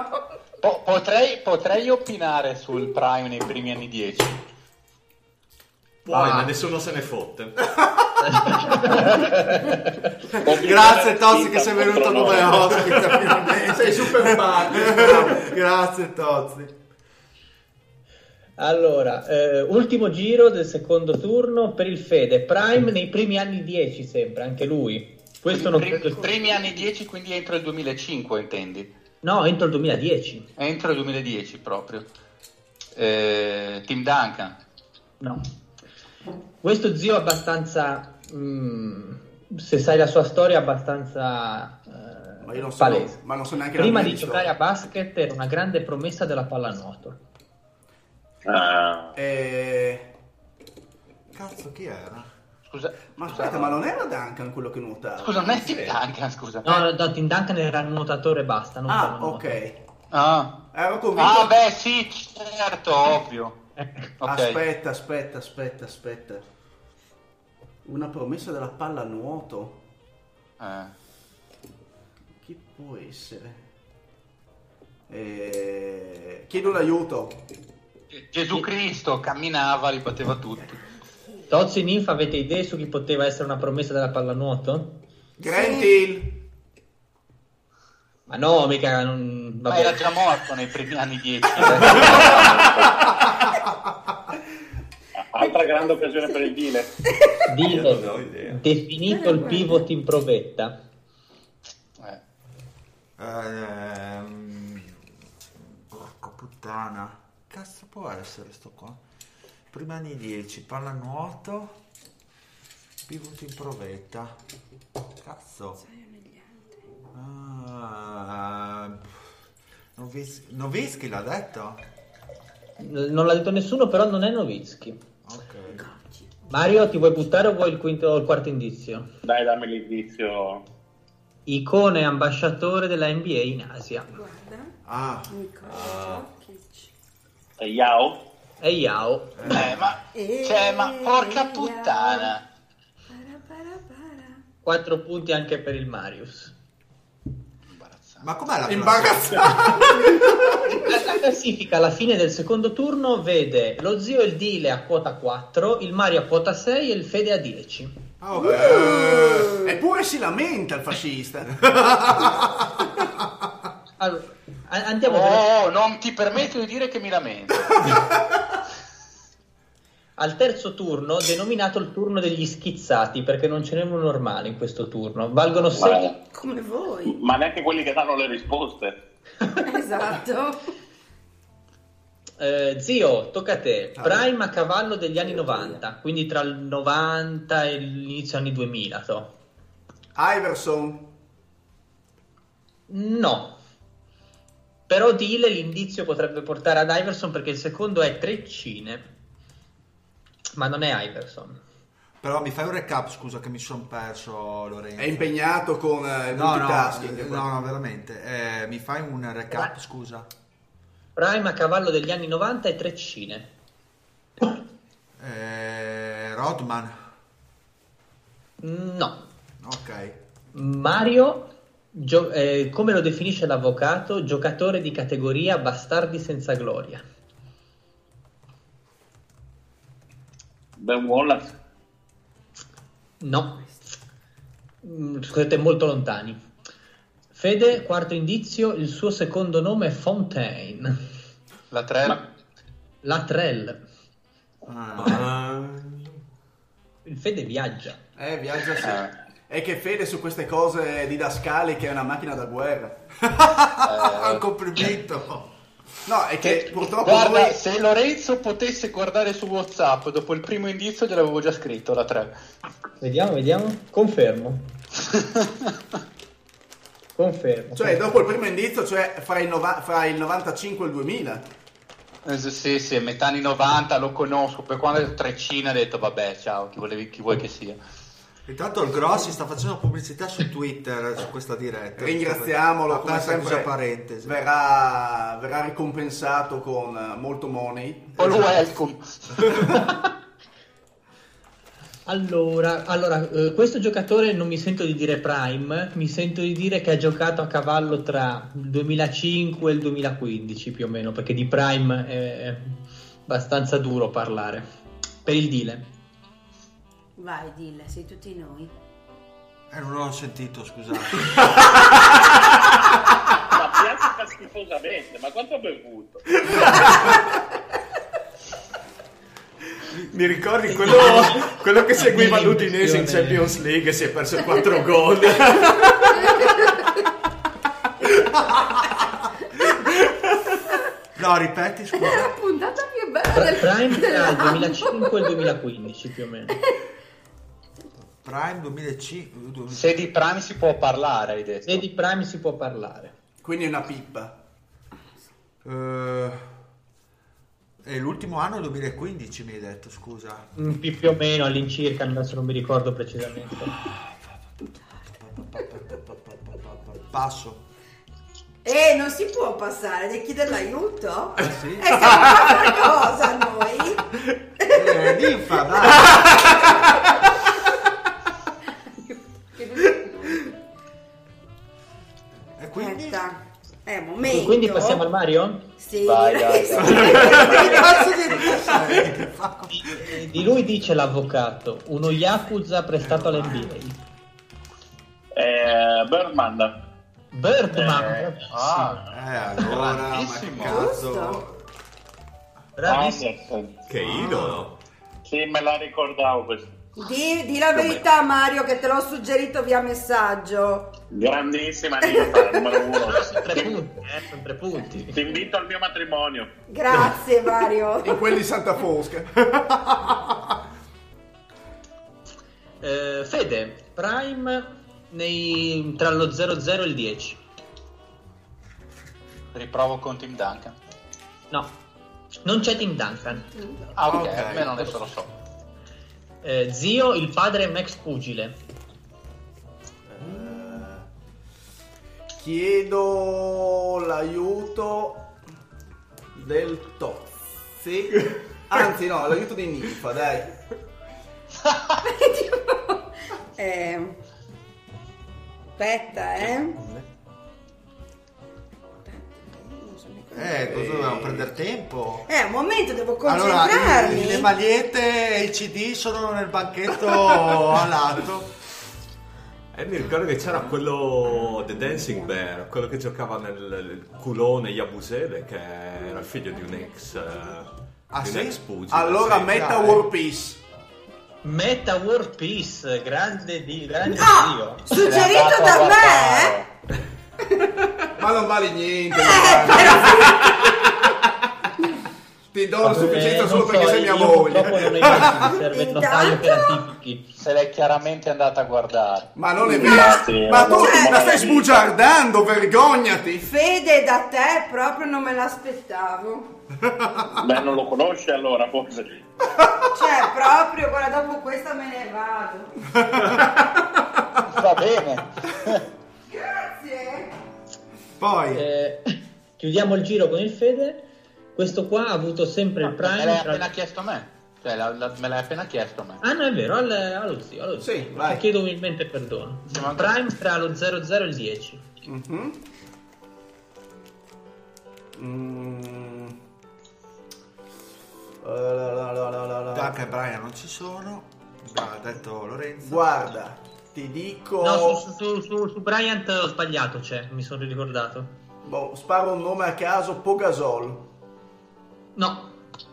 pro.
Po- potrei, potrei opinare sul Prime nei primi anni 10.
Poi,
Ah.
ma nessuno se ne fotte.
Grazie Tozzi che sei venuto come ospite finalmente.
Sei super padre.
Grazie Tozzi.
Allora, eh, ultimo giro del secondo turno per il Fede. Prime nei primi anni 10 sempre, anche lui. Questo non
Prim-
credo...
primi anni 10, quindi entro il 2005, intendi?
No, entro il 2010.
Entro il 2010 proprio. Eh, Tim Duncan.
No. Questo zio è abbastanza... mm, se sai la sua storia, abbastanza eh,
Ma io non so,
palese.
ma non so neanche
Prima di giocare a basket era una grande promessa della pallanuoto.
Ah,
Eh,
Cazzo, chi era?
Scusa,
ma
scusa,
aspetta, ma non era Duncan quello che nuotava?
Scusa, non è Tim Duncan, scusa.
No, no, Tim Duncan era il nuotatore e basta, non
Ah, ok.
Ah.
Ero convinto...
Ah, beh, sì, certo, ovvio. Ok.
Aspetta, aspetta, aspetta, aspetta. Una promessa della pallanuoto.
Eh.
Chi può essere? Eh, Chiedo l'aiuto.
Gesù Cristo camminava, li batteva tutti.
Tozzi Ninfa, avete idee su chi poteva essere una promessa della pallanuoto?
Grant Hill.
Ma no, mica... Non...
Ma era già morto nei primi anni 10.
altra grande occasione per il deal.
Dile,
idea.
definito il pivot in provetta.
Eh.
Ehm, porca puttana. Cazzo può essere sto qua? Prima anni 10, pallanuoto. Pivot in provetta. Cazzo. Ah, Novis- Novischi l'ha detto?
Non l'ha detto nessuno, però non è Novitsky.
Ok.
Mario, ti vuoi buttare o vuoi il, quinto, o il quarto indizio?
Dai, dammi l'indizio.
Icone ambasciatore della NBA in Asia.
Guarda.
Ah,
Nicola.
È Yao?
È Yao.
Eh, ma, cioè, ma porca puttana.
Para, para, para.
4 punti anche per il Marius.
Ma com'è la
Imbarazzante.
La classifica alla fine del secondo turno vede lo zio e il Dile a quota 4, il Mario a quota 6 e il Fede a 10.
Ah, ok.
Eh, Eppure si lamenta il fascista.
Allora, a- andiamo
Oh, non ti permetto di dire che mi lamento.
al terzo turno, denominato il turno degli schizzati, perché non ce n'è uno normale in questo turno. Valgono 6.
Ma,
Come voi.
ma neanche quelli che danno le risposte.
Esatto.
Eh, zio, tocca a te. Prime a cavallo degli anni 90, quindi tra il 90 e l'inizio anni 2000. so.
Iverson.
No. Però Dile l'indizio potrebbe portare ad Iverson perché il secondo è Treccine. Ma non è Iverson.
Però mi fai un recap, scusa che mi sono perso Lorenzo.
È impegnato con eh, il
No, no,
multitasking.
eh, no, no, veramente. Eh, mi fai un recap, scusa.
Prime a cavallo degli anni 90 e Treccine.
Eh, Rodman.
No.
Ok.
Mario, gio- eh, come lo definisce l'avvocato, giocatore di categoria bastardi senza gloria.
Ben Wallace.
No. Mm, Siete molto lontani. Fede, quarto indizio, il suo secondo nome è Fontaine.
La 3.
Latrell.
Ah,
Il Fede viaggia.
Eh, viaggia sì.
Eh.
È che Fede su queste cose didascali che è una macchina da guerra.
un complimento.
No, è che purtroppo
Guarda,
noi...
se Lorenzo potesse guardare su WhatsApp dopo il primo indizio gliel'avevo già scritto la 3.
Vediamo, vediamo. Confermo. Confermo.
Cioè, dopo il primo indizio, cioè fra il, nova- fra il 95 e il 2000.
Eh, sì, sì, metà anni 90 lo conosco, per quando è treccina ha detto vabbè, ciao, chi, volevi, chi vuoi che sia.
Intanto il Grossi sta facendo pubblicità su Twitter su questa diretta.
Ringraziamolo, come sempre.
questa parentesi.
Verrà, verrà ricompensato con eh, molto money.
All welcome.
Allora, allora eh, questo giocatore non mi sento di dire prime, mi sento di dire che ha giocato a cavallo tra il 2005 e il 2015 più o meno, perché di prime è abbastanza duro parlare. Per il Dile.
Vai, dille, sei tutti noi.
Eh, non l'ho sentito, scusate.
Ma piazza schifosamente, ma quanto ha bevuto?
mi ricordi quello, quello che seguiva l'Udinese in Champions League e si è perso 4 gol?
No, ripeti,
È
scusa.
la puntata più bella del
Prime tra il
dell'anno.
2005 e il 2015 più o meno.
Prime 2005.
Se di Prime si può parlare, hai detto.
E di prime si può parlare.
Quindi è una pippa.
Eh, è l'ultimo anno 2015 mi hai detto, scusa.
Mm, Più, più o meno all'incirca, adesso non mi ricordo precisamente.
Passo.
Eh, non si può passare, devi chiedere l'aiuto?
Eh sì.
E siamo qua per cosa noi?
Eh, ninfa, dai.
momento.
Quindi passiamo al Mario?
Sì,
Vai, dai,
cazzo di
lui dice l'avvocato, uno Yakuza prestato all'NBA.
Eh, Birdman.
Birdman,
Eh,
bravissimo.
Ah,
Eh, allora, ma che
Bravissimo.
cazzo.
bravissimo.
Anderson.
che idolo.
Sì, me la ricordavo questo.
Di, di la verità Mario che te l'ho suggerito via messaggio.
Grandissima ninfa, numero uno.
Sempre punti, eh, sempre punti.
Ti invito al mio matrimonio.
Grazie Mario.
In quelli di Santa Fosca.
Eh, Fede, Prime nei- tra lo 00 e il 10.
riprovo con Tim Duncan.
No, non c'è Tim Duncan.
Ah, ok,
Ok.
almeno adesso lo so.
Eh, zio, il padre è Max Pugile.
Chiedo l'aiuto del Tozzi. Anzi, no, l'aiuto di Ninfa, dai.
Eh, aspetta, eh.
Eh, cosa dobbiamo prendere tempo?
Eh, un momento, devo
Allora,
concentrarmi.
i- le magliette e i CD sono nel banchetto a lato.
E mi ricordo che c'era quello The Dancing Bear, quello che giocava nel culone Yabusele, che era il figlio di un ex. eh,
Ah,
di un
sì?
ex pugile.
Allora
sì.
metta
dai.
War Peace.
Meta War Peace, grande di grande
Ah,
Dio.
suggerito da me?
Ma non vale niente.
Eh.
Ti do la sufficienza
Eh,
solo
non
perché
so,
sei mia moglie.
Non serve il notaio.
Se l'è chiaramente andata a guardare.
Ma non è vero. Ma tu
allora,
la stai sbugiardando, vergognati.
Fede da te proprio non me l'aspettavo.
Beh, non lo conosci allora, forse.
Cioè, proprio, guarda, dopo questa me ne vado.
Va bene.
Grazie.
Poi,
Eh, chiudiamo il giro con il Fede. Questo qua ha avuto sempre il
Me
Prime.
l'hai
tra-
appena chiesto a me. Cioè, la- la- me l'hai appena chiesto a me.
Ah, no, è vero, al- allo zio. Allo zio.
Sì, vai.
Chiedo umilmente perdono.
Manca-
Prime tra lo 00 e il 10.
Mhm. Mm. La, la, la, la, la, la.
Doug e Brian non ci sono. Ha detto Lorenzo.
Guarda, ti dico.
No, su, su, su, su, Bryant ho sbagliato, c'è, mi sono ricordato.
Boh, sparo un nome a caso, Pogasol.
No.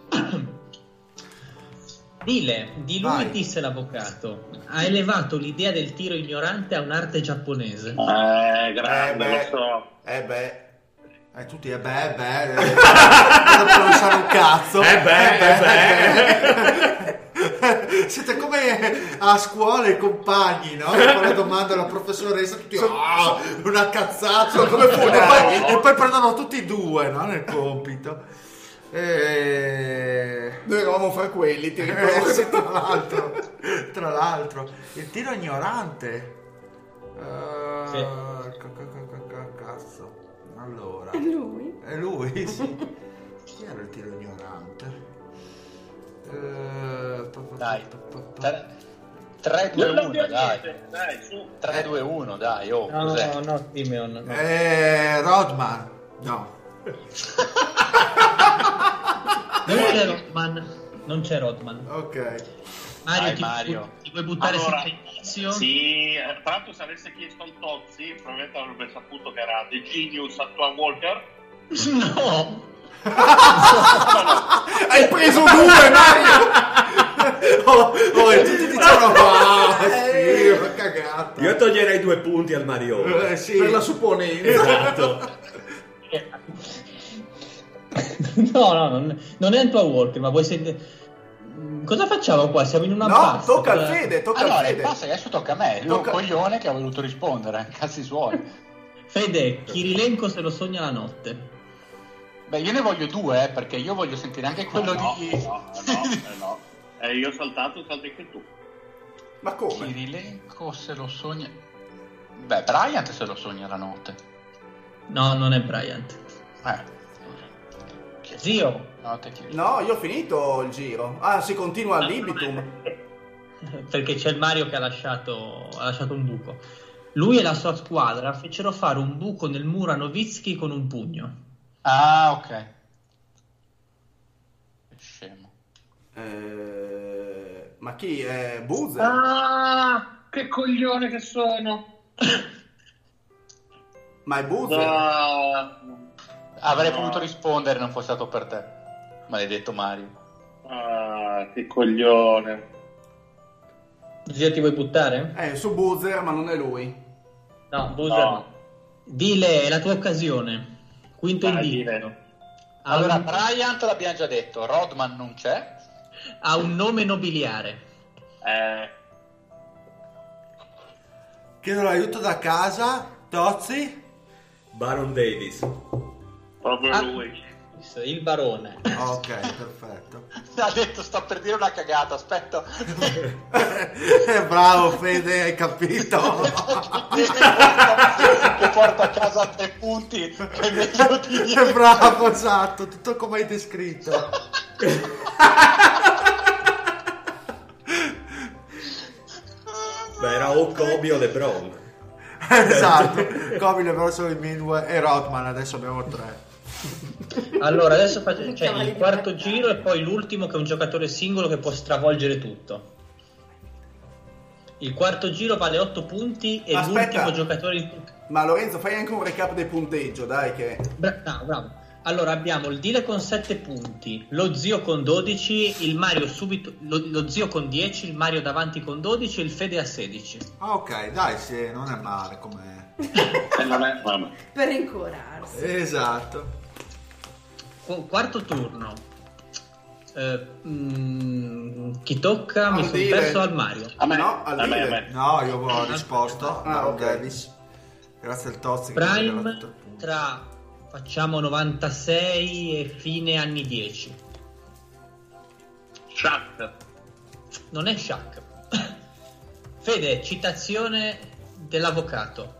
Dile, di lui
Vai.
disse l'avvocato, ha elevato l'idea del tiro ignorante a un'arte giapponese.
Eh, grande,
Eh, beh.
lo so.
Eh beh.
Eh, tutti, eh beh, eh beh. eh, non sanno un cazzo.
Eh beh,
eh beh. Siete come a scuola i compagni, no? Che fanno la domanda alla professoressa, tutti "Ah, una cazzata,
come
e poi, e poi prendono tutti e due, no? Nel compito. E...
Noi eravamo fra quelli, ti
Eh,
ricordo.
sì, tra l'altro, tra l'altro, il tiro ignorante. Eh,
Sì.
ca- ca- ca- ca- ca- Cazzo. Allora.
Lui?
È lui, sì. Chi era il tiro ignorante? Eh, pa-
Dai.
pa- pa- pa-
3, 2,
Non
1,
abbiamo
dai.
dai, su.
3, 2, 1, dai. Oh,
No,
cos'è?
no, no, Simeon. no.
Eh, Rodman. No.
Non c'è Rodman. Non c'è Rodman.
Ok.
Mario,
Vai,
ti,
Mario.
ti vuoi buttare
Allora,
senza inizio?
Sì, eh, tra l'altro se avesse chiesto al Tozzi, probabilmente avrebbe saputo che era The Genius a Tua Walker.
No.
Hai preso due, Mario!
Oh, oh, e tutti dicevano, ah, sì, una cagata.
Io toglierei due punti al Mario.
Eh, sì.
Per la supponenza.
Esatto.
No, no, non, non è Antoine Walker, ma vuoi sentire... Cosa facciamo qua? Siamo in una
No,
pasta.
tocca al Fede, tocca
Allora,
al Fede.
passa, adesso tocca a me. È un
Tocca-
coglione che ha voluto rispondere. Cazzi suoi.
Fede, Kirilenko se lo sogna la notte.
Beh, io ne voglio due, eh, perché io voglio sentire anche quello
no,
di...
no, no, no. Eh, io ho saltato, salti anche tu.
Ma come?
Kirilenko se lo sogna... Beh, Bryant se lo sogna la notte.
No, non è Bryant.
Eh.
Zio,
chi-
No, io ho finito il giro. Ah, si continua al libitum.
perché c'è il Mario che ha lasciato, ha lasciato un buco. Lui e la sua squadra fecero fare un buco nel muro a Novitsky con un pugno.
Ah, ok. Che Scemo.
Eh, ma chi? È Boozer?
Ah, che coglione che sono.
Ma è Boozer?
Ah,
Avrei
No.
potuto rispondere non fosse stato per te. Maledetto Mario.
ah, che coglione.
Zio, ti vuoi buttare?
Eh, su Boozer, ma non è lui.
No, Boozer
No.
Dile, è la tua occasione. Quinto
Dai,
indizio.
Allora,
un,
Bryant l'abbiamo già detto, Rodman non c'è.
ha un nome nobiliare.
Eh,
Chiedo l'aiuto da casa. Tozzi?
Baron Davis.
Proprio
Ah.
lui.
Il barone.
Ok, perfetto.
Ha detto, sto per dire una cagata, aspetta.
Bravo Fede, hai capito?
che porta a casa tre punti, che è meglio di
Bravo, esatto, tutto come hai descritto.
Beh, era o Kobe o LeBron.
esatto, Kobe, LeBron, Minway e Rodman, adesso abbiamo tre.
Allora, adesso faccio cioè, il quarto giro e poi l'ultimo che è un giocatore singolo che può stravolgere tutto. Il quarto giro vale 8 punti e
Aspetta.
l'ultimo giocatore...
Ma Lorenzo, fai anche un recap del punteggio, dai, che...
Bra- no, bravo. Allora abbiamo il Dile con 7 punti, lo zio con 12, il Mario subito, lo, lo zio con 10, il Mario davanti con 12 e il Fede a 16.
Ah, ok, dai, sì, non è male come...
Per rincuorarsi.
Esatto.
Qu- quarto turno. Eh, mm, chi tocca? Mi sono perso al Mario.
A me,
No, al
a me, a
Dile.
me.
No, io ho risposto.
Ah,
Ah,
ok.
Davis. Grazie al Tozzi
Prime tra facciamo 96 e fine anni 10.
Shaq.
Non è Shaq. Fede, citazione dell'avvocato.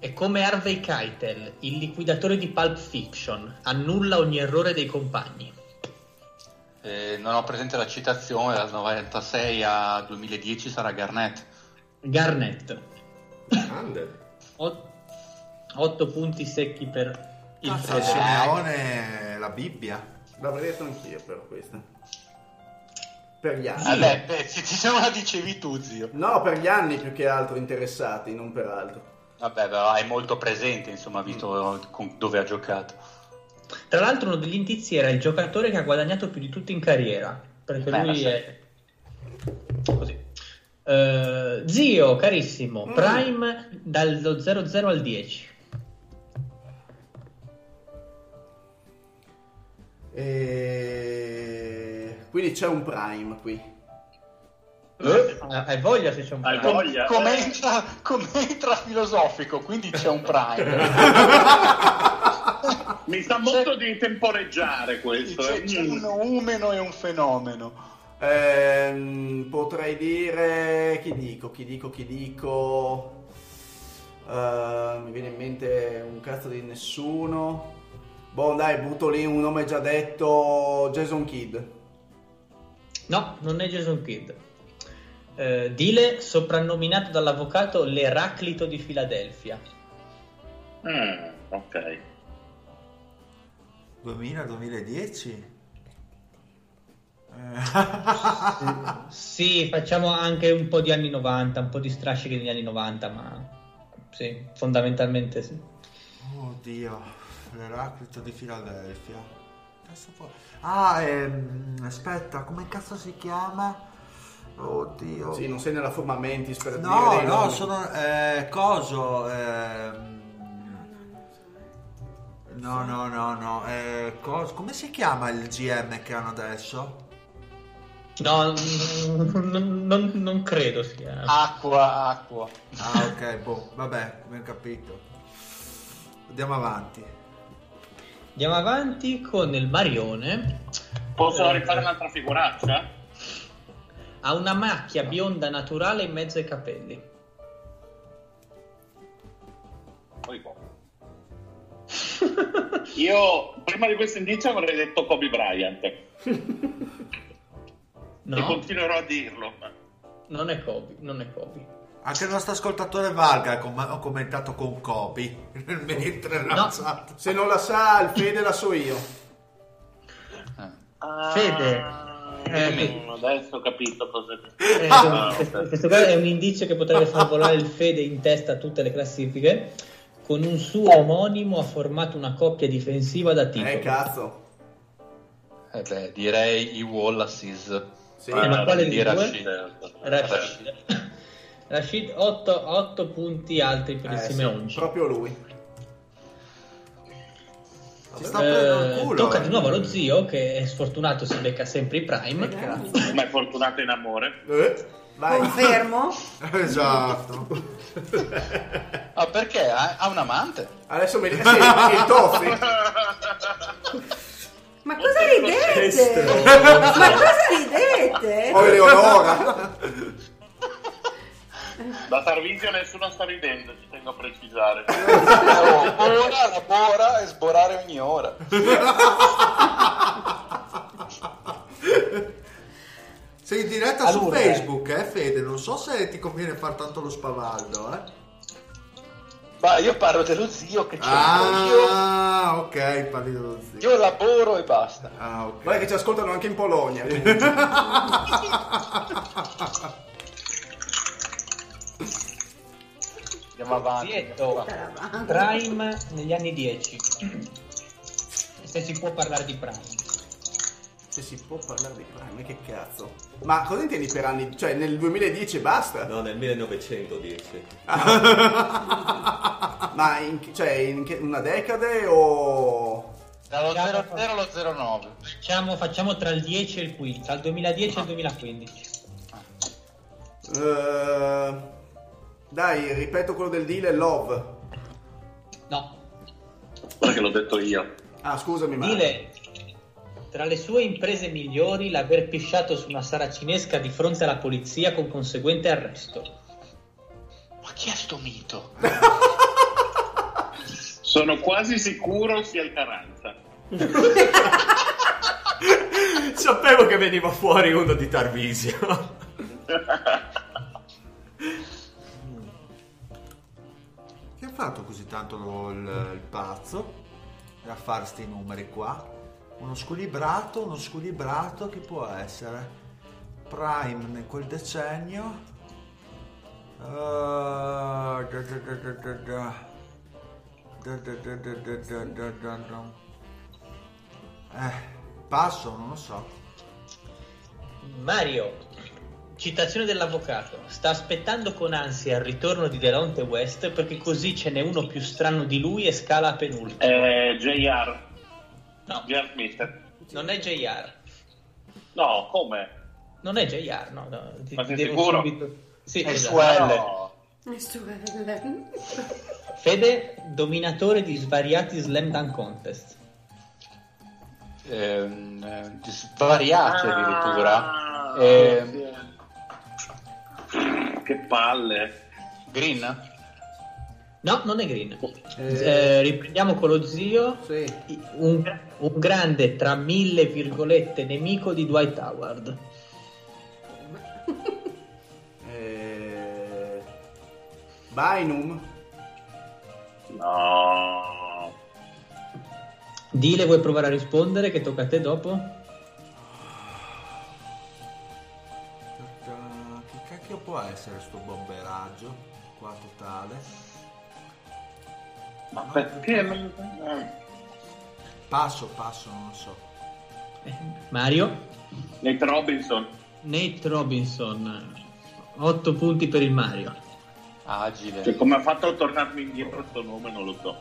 È come Harvey Keitel, il liquidatore di Pulp Fiction. Annulla ogni errore dei compagni.
Eh, non ho presente la citazione, dal 96 a 2010 sarà Garnett.
Garnett.
Grande.
8 punti secchi per il
Cazzo,
Fede.
Simeone, la Bibbia.
L'avrei detto anch'io, però, questa. Per gli anni.
Vabbè, beh, se la dicevi tu, zio.
No, per gli anni più che altro interessati, non per altro.
Vabbè, però è molto presente, insomma, visto con- dove ha giocato.
Tra l'altro uno degli indizi era il giocatore che ha guadagnato più di tutti in carriera, perché
Beh,
lui è così. Eh, zio, carissimo,
Mm.
Prime dallo 00 al 10.
E... Quindi c'è un prime qui.
Eh, Hai voglia se c'è un
Hai
Prime?
voglia?
Come
Eh,
entra, come entra filosofico, quindi c'è un prime.
Mi sa molto di temporeggiare questo.
c'è,
eh.
c'è un umeno e un fenomeno.
Ehm, potrei dire... Chi dico, chi dico, chi dico... Eh, mi viene in mente un cazzo di nessuno. Boh, dai, butto lì un nome già detto, Jason Kidd.
No, non è Jason Kidd. Eh, Dile, soprannominato dall'avvocato l'Eraclito di Filadelfia.
Mm, ok.
2000-2010?
Sì, facciamo anche un po' di anni 90, un po' di strascichi degli anni 90, ma sì, fondamentalmente sì.
Oddio, l'Eraclito di Filadelfia. Ah, ehm, aspetta, come cazzo si chiama? Oddio.
Sì, non sei nella forma mentis per dire
No,
dei
no,
nomi.
sono eh, coso. ehm, No, no, no, no. eh, cos- come si chiama il GM che hanno adesso?
No, non, non- non credo sia.
Acqua, acqua.
Ah, ok, boh, vabbè, ben capito. Andiamo avanti.
Andiamo avanti con il Marione.
Posso
Eh,
rifare un'altra figuraccia?
Ha una macchia bionda naturale in mezzo ai capelli.
Poi boh. Io prima di questo indizio avrei detto Kobe Bryant e
No,
continuerò a dirlo.
non è Kobe, non è Kobe.
Anche il nostro ascoltatore Valga ha com- ho commentato con Kobe mentre era
No.
Se non la sa, il Fede la so io.
Fede.
Ah,
Eh,
mm, adesso ho capito cosa
Eh,
Ah,
questo, questo qua è un indizio che potrebbe far volare il Fede in testa a tutte le classifiche. Con un suo omonimo ha formato una coppia difensiva da titolo.
Eh, cazzo.
Eh beh, direi i Wallaces.
Sì.
Eh, ma quale
di? Rashid.
Rashid. Rashid 8, punti altri per il
Eh, sì,
Simeonci.
proprio lui.
Si sta prendendo il
Eh,
culo.
tocca
eh.
di nuovo allo zio che è sfortunato, si becca sempre i prime.
Cazzo.
ma è fortunato in amore.
Eh, vai.
Confermo.
Esatto.
Ah, perché? Ha, un amante?
Adesso mi dici sì, il Toffi.
Ma cosa ridete? Ma cosa ridete?
O Eleonora.
Da Tarvisio nessuno sta ridendo, tengo a precisare.
Ora la bora e sborare ogni ora.
Sei in diretta su
Allora.
Facebook, eh Fede? Non so se ti conviene far tanto lo spavaldo, eh?
Ma io parlo dello zio che io.
Ah, ok, parli dello zio.
Io lavoro e basta.
Ah, ok.
Guarda che ci ascoltano anche in Polonia.
Andiamo avanti.
Zietto, Prime negli anni 10. Se si può parlare di Prime.
Se si può parlare di Prime, che cazzo. Ma cosa intendi per anni? Cioè nel 2010 e basta?
No, nel 1910.
Ma in, cioè, in una decade o...
Dallo 00 allo 09.
Facciamo, facciamo tra il 10 e il 15, tra il 2010 e il 2015.
Eh, dai, ripeto quello del deal è Love.
No,
Guarda che l'ho detto io.
Ah, scusami, ma...
Dile, tra le sue imprese migliori l'aver pisciato su una saracinesca di fronte alla polizia con conseguente arresto.
Ma chi è sto mito?
Sono quasi sicuro sia il Carranza.
Sapevo che veniva fuori uno di Tarvisio.
ha fatto così tanto lo, il, il pazzo a fare questi numeri qua? Uno squilibrato, uno squilibrato che può essere Prime in quel decennio. Uh, da, eh, passo, non lo so.
Mario citazione dell'avvocato, sta aspettando con ansia il ritorno di Delonte West perché così ce n'è uno più strano di lui e scala a penultimo.
Eh, JR.
No.
JR Smith.
Non è JR.
No, come?
Non è JR, no. no, ti-
Ma sei sicuro?
subito- Sì,
È
esatto.
su L.
No.
Fede, dominatore di svariati slam dunk contest.
Ehm, eh, svariati addirittura.
Ah,
Ehm,
Che palle.
Green?
No, non è Green. Eh, riprendiamo con lo zio.
Sì.
Un, un grande, tra mille virgolette, nemico di Dwight Howard.
Eh, Bynum?
No.
Dile, vuoi provare a rispondere? Che tocca a te dopo?
Può essere sto bomberaggio qua totale?
Ma perché non...
Passo, passo, non lo so.
Eh, Mario?
Nate Robinson.
Nate Robinson. 8 punti per il Mario.
Agile.
Cioè, come ha fatto a tornarmi indietro sto nome non lo so.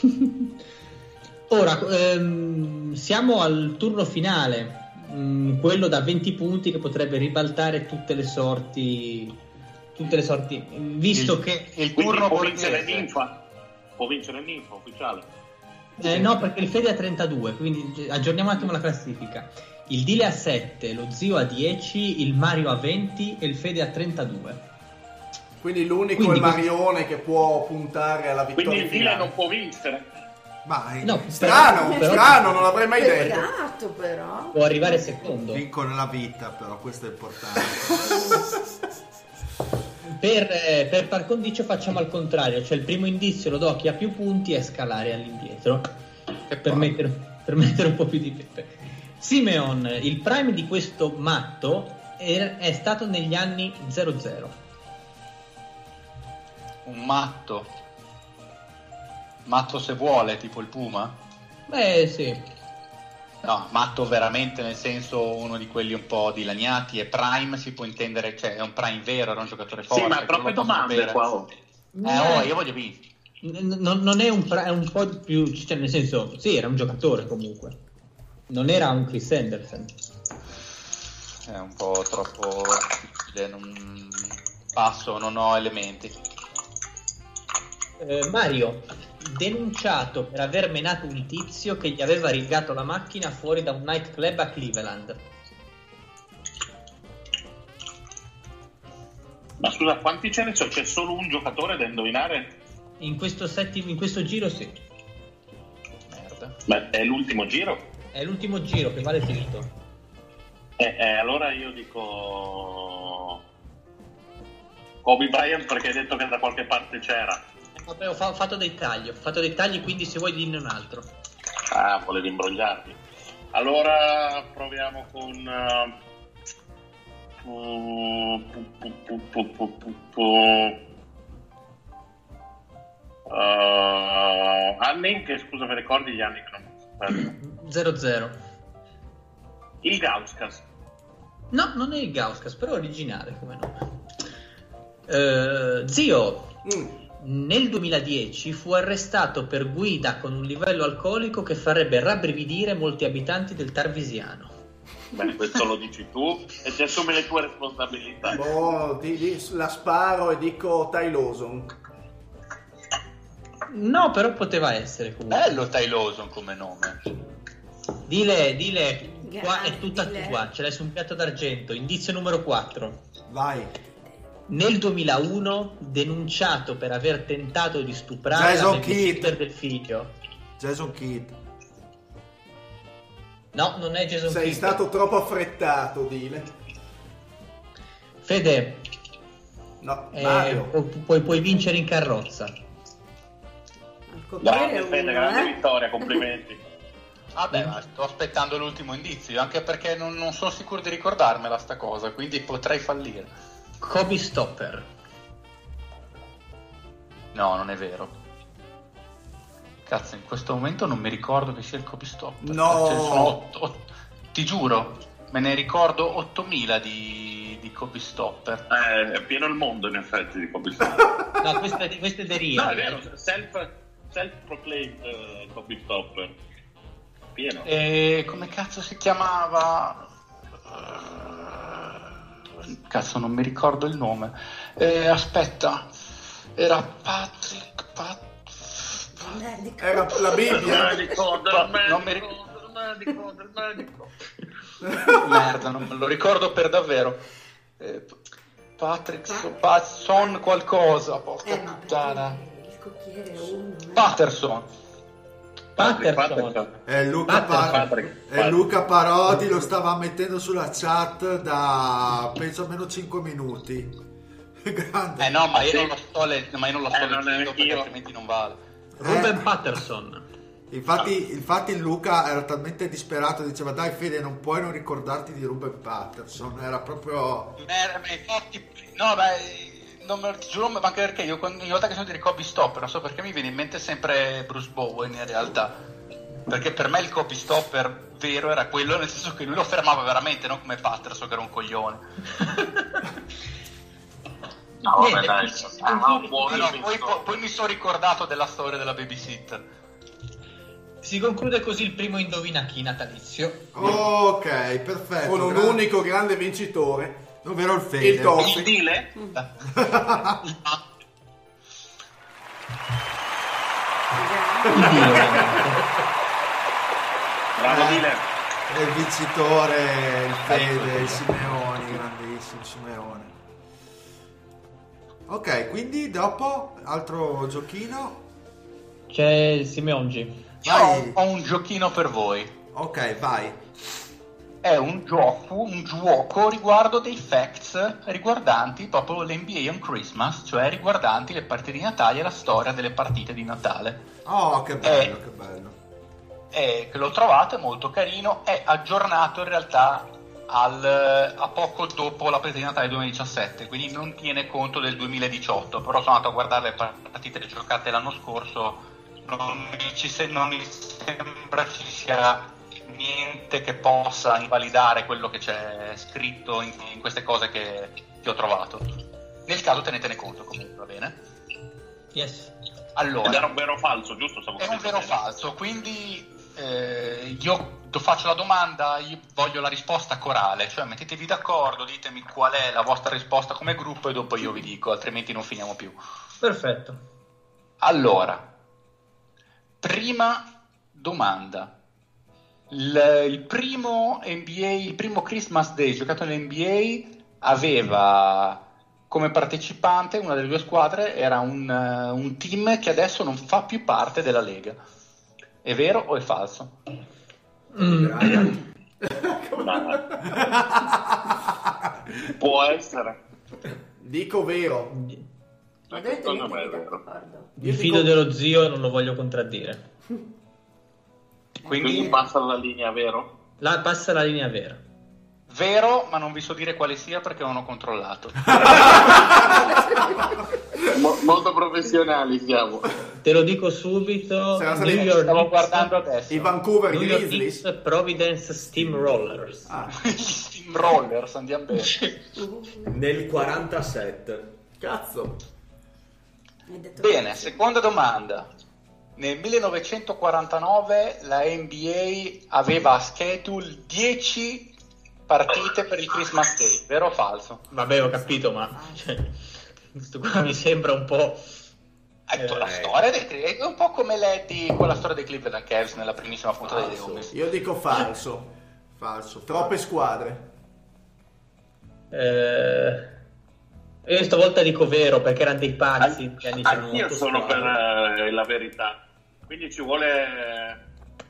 Ora, ehm, siamo al turno finale, mm, quello da 20 punti che potrebbe ribaltare tutte le sorti. Tutte le sorti, visto
Il-
che
Il turno
può vincere. Ninfa. Può vincere Ninfa ufficiale.
Eh, no, perché il Fede ha 32, quindi aggiorniamo un attimo la classifica. Il Dile a 7, lo Zio a 10, il Mario a 20 e il Fede a 32.
Quindi l'unico
Quindi
è Marione che può puntare alla vittoria
Quindi il Dile non può vincere.
Ma eh,
No,
Strano,
però-
strano, non l'avrei mai detto.
Peccato però.
Può arrivare secondo.
vinco nella vita, però questo è importante.
Per, eh, per par condicio facciamo al contrario, cioè il primo indizio lo do a chi ha più punti e scalare all'indietro per mettere, per mettere un po' più di pepe. Simeon, il prime di questo matto è, è stato negli anni 00.
Un matto. Matto se vuole, tipo il Puma?
Beh sì,
No, matto veramente nel senso uno di quelli un po' dilaniati e prime si può intendere, cioè è un prime vero, era un giocatore forte.
Sì, ma
posso
domande qua. oh.
Eh, oh, io voglio vincere.
Non, non è un, è un po' più, cioè nel senso, sì, era un giocatore comunque. Non era un Chris Anderson.
È un po' troppo difficile, non passo, non ho elementi.
Eh, Mario, denunciato per aver menato un tizio che gli aveva rigato la macchina fuori da un nightclub a Cleveland.
Ma scusa, quanti ce ne sono? C'è solo un giocatore da indovinare?
In questo, setti- in questo giro sì,
Merda.
Beh, è l'ultimo giro.
è l'ultimo giro che vale tutto.
Eh, eh, allora io dico... Kobe Bryant perché hai detto che da qualche parte c'era.
Vabbè, ho, fa- ho fatto dei tagli, ho fatto dei tagli, quindi se vuoi dinne un altro.
Ah, volevi imbrogliarti. Allora proviamo con... uh, pu- uh, anni, che scusa mi ricordi gli anni che non...
0-0.
Il Gauskas.
No, non è il Gauskas, però è originale come nome. Eh, zio,
Mm.
Nel 2010 fu arrestato per guida con un livello alcolico che farebbe rabbrividire molti abitanti del Tarvisiano.
Beh, questo lo dici tu e ti assumi le tue responsabilità.
Boh, di- di- la sparo e dico Ty Lawson.
No, però poteva essere comunque.
Bello Ty Lawson come nome.
Dile, dile, qua è tutta
dile.
tua, ce l'hai su un piatto d'argento. Indizio numero 4.
Vai.
Nel 2001 denunciato per aver tentato di stuprare
Jason
la
Kidd.
del figlio.
Jason Kidd.
No, non è Jason
Sei
Kidd.
stato troppo affrettato, Dile.
Fede,
No,
eh,
Mario.
pu- puoi, puoi vincere in carrozza.
Grande Fede, grande
eh.
vittoria, complimenti.
Vabbè, ma sto aspettando l'ultimo indizio, anche perché non, non sono sicuro di ricordarmela sta cosa, quindi potrei fallire.
Kobe Stopper.
No, non è vero. Cazzo, in questo momento non mi ricordo che sia il Kobe Stop.
No.
Ne sono otto- otto- ti giuro, me ne ricordo 8000 di, di Kobe Stopper.
Eh, è pieno il mondo in effetti di Kobe Stopper.
No, questo è, questo è The
No, è vero, self, self-proclaimed eh, Kobe Stopper. Pieno.
E come cazzo si chiamava? Eh, Cazzo, non mi ricordo il nome. Eh, aspetta, era Patrick. Pat-.
Era la Bibbia.
medico,
del
del
medico,
del medico.
Merda, non me lo ricordo per davvero. Eh, Patrick so- Pa- Son qualcosa, porca
Eh,
puttana.
il cocchiere è uno. eh.
Patterson.
Patterson.
È Luca,
Patrick,
Par-
Patrick,
è Luca Parodi, lo stava mettendo sulla chat da penso almeno 5 minuti. Grande.
Eh no, ma io non lo sto, le- ma io non lo sto
Eh, non
leggendo perché altrimenti non vale.
Ruben
Eh.
Patterson.
Infatti, infatti Luca era talmente disperato, diceva dai Fede non puoi non ricordarti di Ruben Patterson, era proprio...
Ma infatti, no, beh, non me lo giuro, ma anche perché io quando- ogni volta che sento di Kobe Stopper, non so perché mi viene in mente sempre Bruce Bowen in realtà. Perché per me il Kobe Stopper vero era quello, nel senso che lui lo fermava veramente, non come Patterson che era un coglione.
No, vabbè,
Niente,
dai.
conclude-
buono,
No, poi, poi mi sono ricordato della storia della babysitter.
Si conclude così il primo Indovina chi natalizio.
Ok, perfetto.
Con un
gra-
unico grande vincitore.
Ovvero il Fede.
Il top.
Il Dile? Bravo Dile.
È il vincitore, il Fede, il Simeoni, grandissimo Simeone. Ok, quindi dopo altro giochino.
C'è Simeongi.
Io
Vai.
ho un giochino per voi.
Ok, vai.
È un gioco, un gioco riguardo dei facts riguardanti proprio l'NBA on Christmas, cioè riguardanti le partite di Natale e la storia delle partite di Natale.
Oh, che bello,
Eh.
che bello.
E che l'ho trovato, è molto carino, è aggiornato in realtà al- a poco dopo la partita di Natale 2017, quindi non tiene conto del 2018, però sono andato a guardare le partite giocate l'anno scorso, non mi, ci se- non mi sembra ci sia niente che possa invalidare quello che c'è scritto in, in queste cose che, che ho trovato. Nel caso tenetene conto comunque, va bene?
Yes.
Allora,
Ed era un vero o falso, giusto? Stavo
è un vero falso, quindi eh, io ti faccio la domanda, io voglio la risposta corale, cioè mettetevi d'accordo, ditemi qual è la vostra risposta come gruppo e dopo io vi dico, altrimenti non finiamo più.
Perfetto.
Allora, prima domanda. Il, il primo NBA, il primo Christmas Day giocato nell'NBA aveva come partecipante una delle due squadre, era un, un team che adesso non fa più parte della Lega. È vero o è falso?
Mm.
Può essere.
Dico vero.
Secondo me è vero.
Mi fido dello zio non lo voglio contraddire.
Quindi
Quindi
passa la linea, vero?
La, passa la linea vera.
vero, ma non vi so dire quale sia perché non ho controllato.
Mo- molto professionali siamo.
Te lo dico subito. New
stato-
York
Stavo
Knicks-
guardando adesso.
I Vancouver
New York. Knicks Providence Steamrollers.
Ah,
steamrollers, andiamo bene.
Nel 47.
cazzo.
Bene, seconda domanda. Nel 1949 la NBA aveva a schedule 10 partite per il Christmas Day, vero o falso?
Vabbè, ho capito, ma cioè, questo qua mi sembra un po'.
Ecco,
Eh,
la storia dei, è un po' come Letty con la storia dei Cleveland Cavs nella primissima puntata di The Office.
Io dico falso.
Falso.
Troppe squadre.
Eh, io stavolta dico vero perché erano dei pazzi.
Anch'io
90,
sono per eh, la verità. Quindi ci vuole...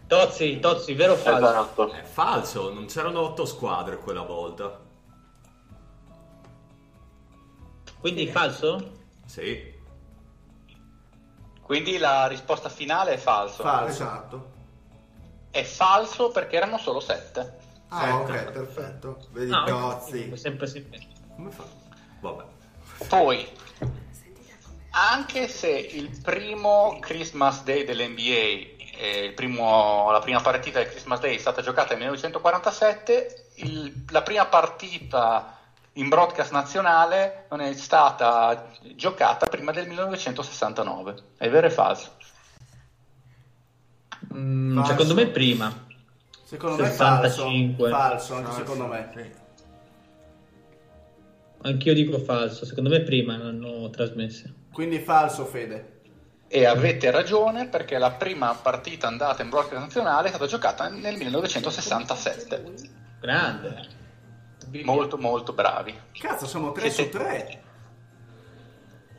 Tozzi, Tozzi, vero o falso?
Esatto.
È falso, non c'erano otto squadre quella volta.
Quindi falso?
Sì.
Quindi la risposta finale è falso.
Falso.
Esatto.
È falso perché erano solo 7.
Ah, ok, perfetto. Vedi i
ok.
cozzi.
Sempre, sempre.
Come fa? Vabbè.
Poi, anche se il primo Christmas Day dell'NBA, eh, il primo- la prima partita del Christmas Day è stata giocata nel 1947, il- la prima partita in broadcast nazionale non è stata giocata prima del 1969. È vero o falso?
Mm,
Falso.
secondo me prima.
Secondo me è falso.
65.
Falso, anche
No,
secondo me.
sì.
Anch'io dico falso. Secondo me prima l'hanno trasmessa.
Quindi falso, Fede.
E avete ragione perché la prima partita andata in broadcast nazionale è stata giocata nel 1967.
Grande.
Molto molto bravi.
Cazzo, siamo 3 su
Siete-
3.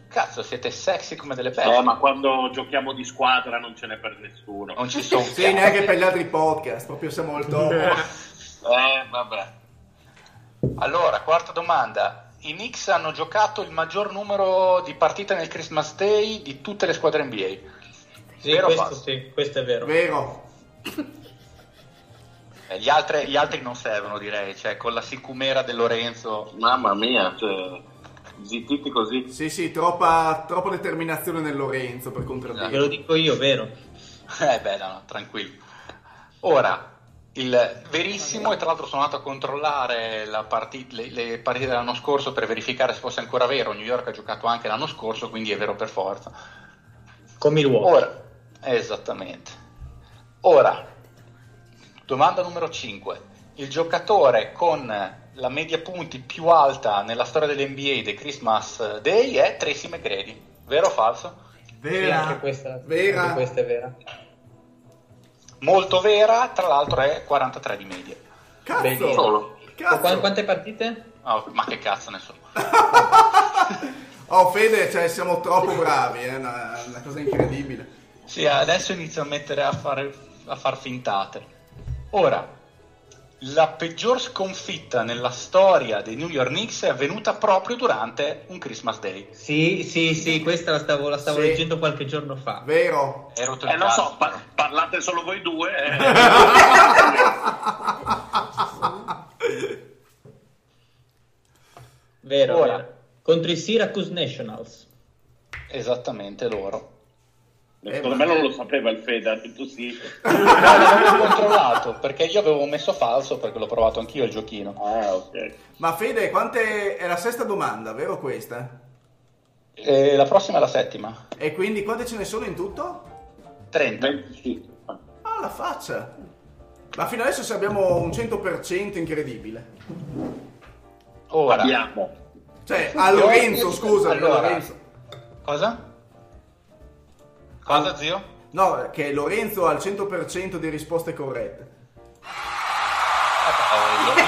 Cazzo, siete sexy come delle bestie.
Eh, ma quando giochiamo di squadra non ce n'è per nessuno.
Non ci sono
Sì, neanche per gli altri podcast, proprio siamo al top.
Eh, vabbè.
Allora, quarta domanda. I Knicks hanno giocato il maggior numero di partite nel Christmas Day di tutte le squadre NBA.
Sì, questo, sì, questo è vero.
Vero.
Eh, Gli altri, gli altri non servono, direi. Cioè, con la sicumera del Lorenzo.
Mamma mia, cioè, zittiti così.
Sì, sì, troppa, troppa determinazione nel Lorenzo per
Ve lo
contraddire.
dico io, vero.
Eh beh, no, no, tranquillo. Ora, il verissimo, e tra l'altro sono andato a controllare la parti- le, le partite dell'anno scorso per verificare se fosse ancora vero. New York ha giocato anche l'anno scorso, quindi è vero per forza.
Con Milwaukee.
Ora, esattamente. Ora, domanda numero 5. Il giocatore con la media punti più alta nella storia dell'NBA dei Christmas Day è Tracy McGrady. Vero o falso?
Sì, anche
Vera.
questa,
Vera.
anche questa è vera.
Molto vera, tra l'altro è 43 di media.
Cazzo.
Solo.
Cazzo.
Qu- quante partite?
Oh, ma che cazzo ne so.
Oh, Fede, cioè, siamo troppo bravi, è una, una cosa incredibile.
Sì, adesso inizio a mettere a, fare, a far fintate. Ora, la peggior sconfitta nella storia dei New York Knicks è avvenuta proprio durante un Christmas Day.
Sì, sì, sì, questa la stavo, la stavo
Sì.
leggendo qualche giorno fa.
Vero.
Rotto
Eh, lo so, pa-
però.
parlate solo voi due. eh.
Vero,
Ora.
vero. Contro i Syracuse Nationals.
Esattamente loro.
Secondo me non lo sapeva il Fede, ha detto sì.
No, l'avevo controllato perché io avevo messo falso perché l'ho provato anch'io il giochino.
Ah, ok.
Ma Fede, quante... è la sesta domanda, vero questa?
E la prossima è la settima.
E quindi quante ce ne sono in tutto?
30.
25.
Ah, la faccia. Ma fino adesso se abbiamo un 100% incredibile.
Ora.
Abbiamo.
Cioè, a Lorenzo, scusa, a
Allora.
Lorenzo.
Cosa? Cosa, zio?
No, che Lorenzo ha il 100% di risposte corrette.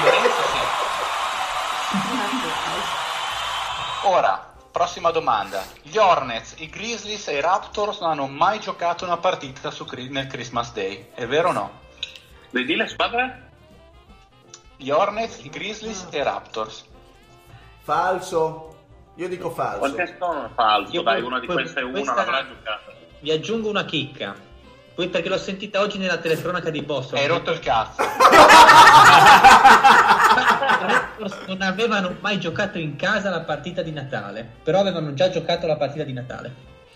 Lorenzo sì. Ora, prossima domanda. Gli Hornets, i Grizzlies e i Raptors non hanno mai giocato una partita su Cri- nel Christmas Day. È vero o no?
Vedi le squadre?
Gli Hornets, i Grizzlies e i Raptors.
Falso. Io dico falso.
Qualche stone falso,
Io
dai, una di queste è una, l'avrà giocata.
Vi aggiungo una chicca. Poi perché l'ho sentita oggi nella telecronaca di Boston.
Hai rotto il cazzo.
non avevano mai giocato in casa la partita di Natale, però avevano già giocato la partita di Natale.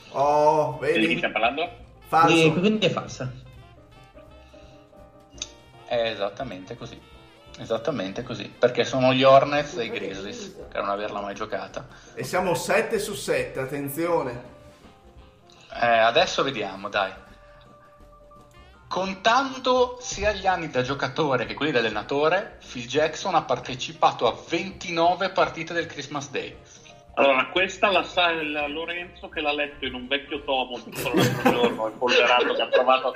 Oh,
E di chi
vedi?
stiamo parlando?
Falso.
E quindi è falsa.
È esattamente così. Esattamente così. Perché sono gli Hornets e i Grizzlies per non averla mai giocata.
E siamo 7 su 7, attenzione.
Eh, adesso vediamo, dai. Contando sia gli anni da giocatore che quelli da allenatore, Phil Jackson ha partecipato a 29 partite del Christmas Day.
Allora, questa la sa il Lorenzo che l'ha letto in un vecchio tomo tutto l'altro giorno, impolverato che ha trovato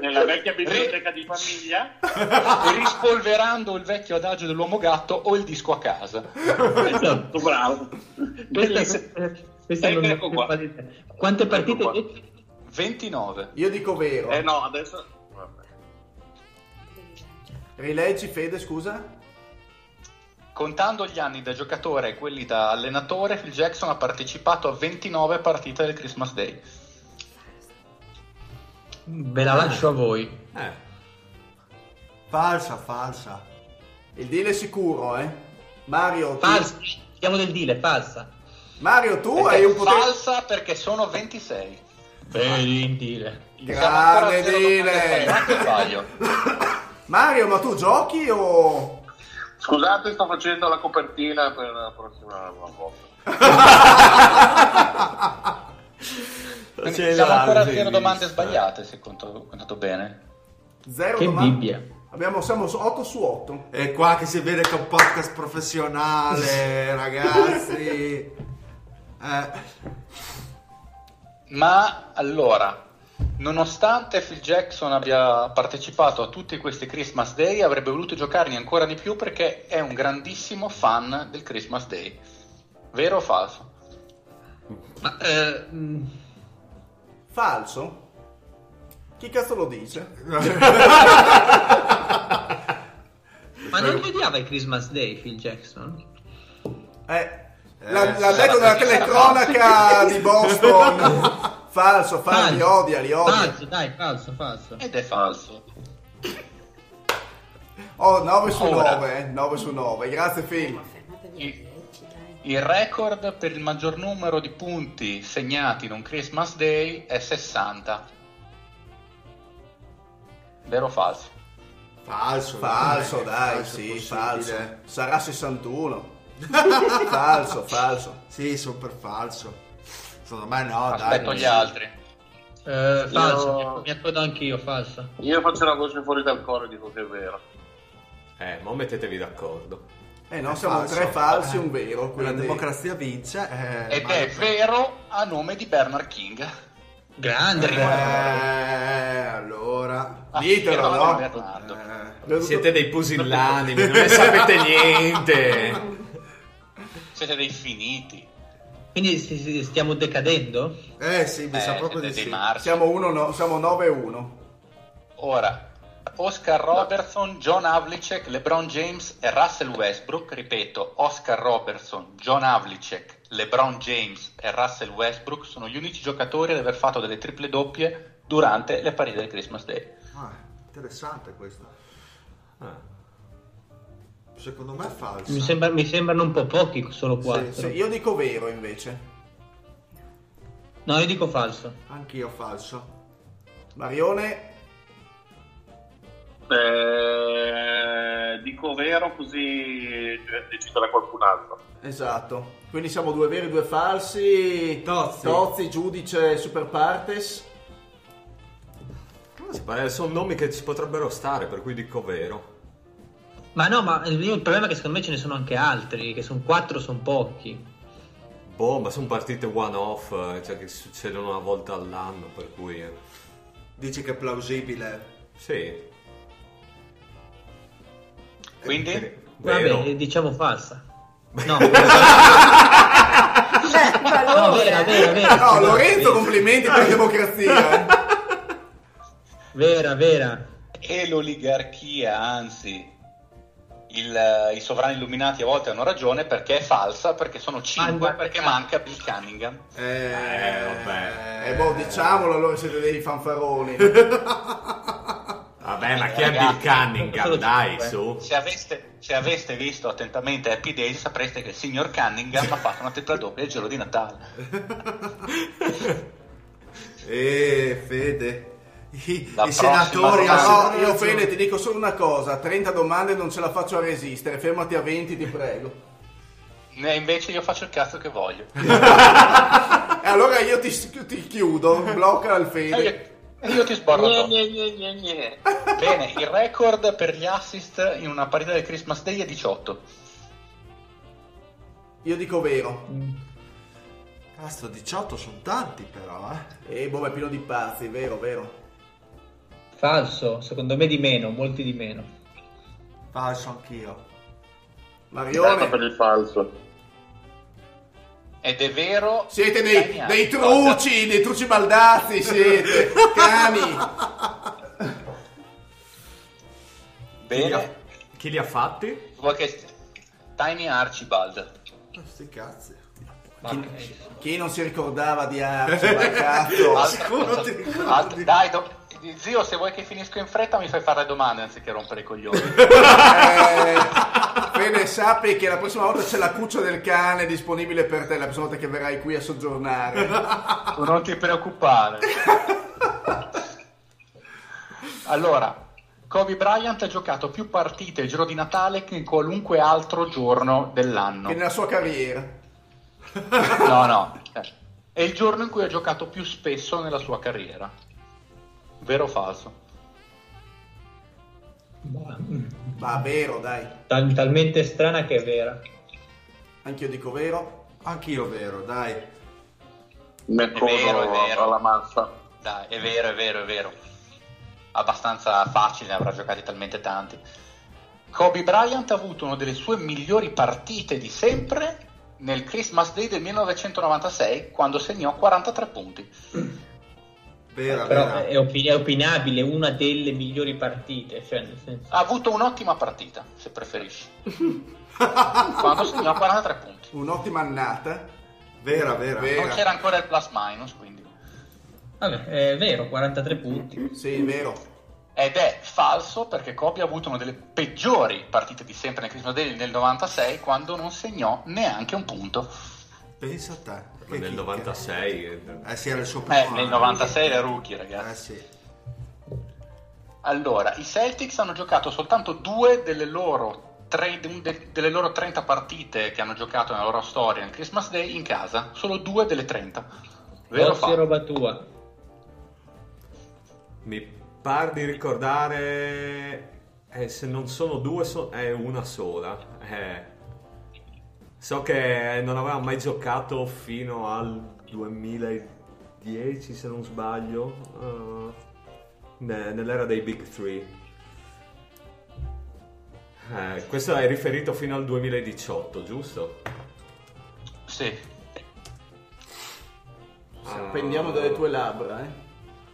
nella vecchia biblioteca di famiglia.
rispolverando il vecchio adagio dell'uomo gatto o il disco a casa.
Esatto, bravo.
Questa, questa non
Ecco
ho
qua.
Quante partite?
Ecco qua.
hai detto?
29.
Io dico vero.
Eh no, adesso... vabbè.
Rileggi, Fede, scusa?
Contando gli anni da giocatore e quelli da allenatore, Phil Jackson ha partecipato a 29 partite del Christmas Day.
Ve la lascio a voi.
Eh,
Falsa, falsa.
Il deal è sicuro, eh? Mario,
Falsa. Siamo del deal, è falsa.
Mario, tu
Ed
hai un potere...
falsa perché sono 26.
Vedi in deal.
Siamo ancora a
Grande
sbaglio?
Mario, ma tu giochi o...
Scusate, sto facendo la copertina per la prossima volta.
Siamo ancora a zero domande sbagliate, se conto, contato bene.
Zero
Che
domande?
Bibbia.
Abbiamo, siamo 8 su 8.
È qua che si vede che è un podcast professionale, ragazzi. Eh,
Ma allora, nonostante Phil Jackson abbia partecipato a tutti questi Christmas Day, avrebbe voluto giocarne ancora di più perché è un grandissimo fan del Christmas Day. Vero o falso?
Ma, eh, mm,
Falso? Chi cazzo lo dice?
ma non odiava il Christmas Day, Phil Jackson?
Eh, l'ha, l'ha detto nella telecronaca di Boston. Falso, falso, li odia, li odia.
Falso, dai, falso, falso.
Ed è falso.
Oh, 9 su
Ora.
9, eh, 9 su 9. Grazie Phil.
Il, il record per il maggior numero di punti segnati in un Christmas Day è 60. Vero o falso?
falso,
Falso, dai, sì,
possibile.
falso. Sarà 61. falso, falso.
Sì, super falso. Secondo me no,
Aspetto
dai.
gli altri.
Eh, falso,
Io-
mi- accodo anch'io, falso.
Io faccio la voce fuori dal coro e dico che è vero.
eh, ma mettetevi d'accordo.
Eh no,
È
siamo
falso.
tre falsi e
Eh,
un vero.
La
Quindi...
democrazia vince. eh,
Ed
ma-
è vero a nome di Bernard King.
Grande
Eh, allora.
Ah,
Ditelo, no?
Eh,
Siete dei pusillanimi, non ne sapete niente.
Siete dei finiti.
Quindi stiamo decadendo?
eh, sì, mi
Eh,
sa proprio di sì.
marci.
Siamo, uno, no, siamo 9 e 1.
Ora, Oscar Robertson, John Havlicek, LeBron James e Russell Westbrook, ripeto, Oscar Robertson, John Havlicek, LeBron James e Russell Westbrook sono gli unici giocatori ad aver fatto delle triple doppie durante le partite del Christmas Day.
Ah, interessante questo.
Ah.
Secondo me è falso.
Mi, sembra- mi sembrano un po' pochi, solo quattro.
Sì, io dico vero invece.
No, io dico falso.
Anch'io falso.
Marione,
Eh, dico vero così deciderà qualcun altro.
esatto. Quindi siamo due veri e due falsi.
Tozzi.
Tozzi, giudice, super partes.
Sono nomi che ci potrebbero stare, per cui dico vero.
Ma no, ma il, il problema è che secondo me ce ne sono anche altri, che sono quattro, sono pochi.
Boh, ma sono partite one-off, eh, cioè che succedono una volta all'anno, per cui... eh,
Dici che è plausibile.
Sì.
Quindi,
Eh, Vero.
Vabbè, diciamo falsa. No, no, vera, vera, vera.
No. Lorenzo, complimenti per la democrazia.
Vera, vera.
e l'oligarchia, anzi, il- i sovrani illuminati a volte hanno ragione perché è falsa, perché sono 5, perché manca Bill Cunningham.
Eh,
vabbè.
eh, boh, diciamolo allora siete dei fanfaroni.
Vabbè, ma chi è Bill Cunningham? Dai, su.
Se aveste, se aveste visto attentamente Happy Days sapreste che il signor Cunningham ha fatto una tripla doppia il giorno di Natale.
Eh, Fede. I, senatori
No, io. Fede ti dico solo una cosa, 30 domande non ce la faccio a resistere, fermati a 20 ti prego.
E invece io faccio il cazzo che voglio.
E allora io ti, ti chiudo, blocca il Fede.
io, e io ti sborro
Gne,
addosso.
gne, gne, gne, gne.
Bene, il record per gli assist in una partita del Christmas Day è 18.
Io dico vero.
Cazzo, 18 sono tanti però, eh.
E boh, è pieno di pazzi, vero, vero.
Falso, secondo me di meno, molti di meno.
Falso anch'io.
Marione,
per il falso.
Ed è vero.
siete dei, dei truci, dei truci baldazzi, siete, cani.
Chi li, ha,
Bene,
chi li ha fatti?
vuoi che Tiny Archibald.
Ah, Sti cazzi.
Chi, chi non si ricordava di Arci, ma cazzo.
Altra
sicuro
cosa- altra- dai, do- zio, se vuoi che finisco in fretta mi fai fare domande anziché rompere i coglioni.
Eh, Fede, sappi che la prossima volta c'è la cuccia del cane disponibile per te, la prossima volta che verrai qui a soggiornare.
Non ti preoccupare. Allora, Kobe Bryant ha giocato più partite il giorno di Natale che in qualunque altro giorno dell'anno.
Che nella sua carriera.
No, no. È il giorno in cui ha giocato più spesso nella sua carriera. Vero o falso?
Ma,
vero, dai.
tal- talmente strana che è vera.
Anch'io dico vero.
Anch'io vero, dai.
Mi
È vero, è vero.
alla massa.
Dai, è vero, è vero, è vero. Abbastanza facile, ne avrà giocati talmente tanti. Kobe Bryant ha avuto una delle sue migliori partite di sempre nel Christmas Day del 1996 quando segnò 43 punti.
Vera,
Però
vera.
è, opi- è opinabile, una delle migliori partite. Cioè, nel senso...
Ha avuto un'ottima partita, se preferisci. quando segnò 43 punti.
Un'ottima annata.
Vera, vera.
Vera.
Non c'era ancora il plus minus, quindi.
Vabbè, è vero, 43 punti.
Sì, vero.
Ed è falso perché Kobe ha avuto una delle peggiori partite di sempre nel Christmas Day nel 96 quando non segnò neanche un punto.
Pensa a te.
Ma nel
chicca.
96. eh,
Eh sì, era il suo primo
Eh, nel
anno.
96 era rookie,
Eh
ragazzi.
sì.
Allora, i Celtics hanno giocato soltanto due delle loro, tre- de- delle loro 30 partite che hanno giocato nella loro storia nel Christmas Day in casa. Solo due delle 30. Vero o
Ossi,
falso?
roba tua.
Mi par di ricordare. eh, se non sono due, so- è una sola. Eh, so che non aveva mai giocato fino al 2010, se non sbaglio. ne- nell'era dei Big Three. Eh, questo è riferito fino al 2018, giusto?
Sì.
Appendiamo dalle tue labbra, eh.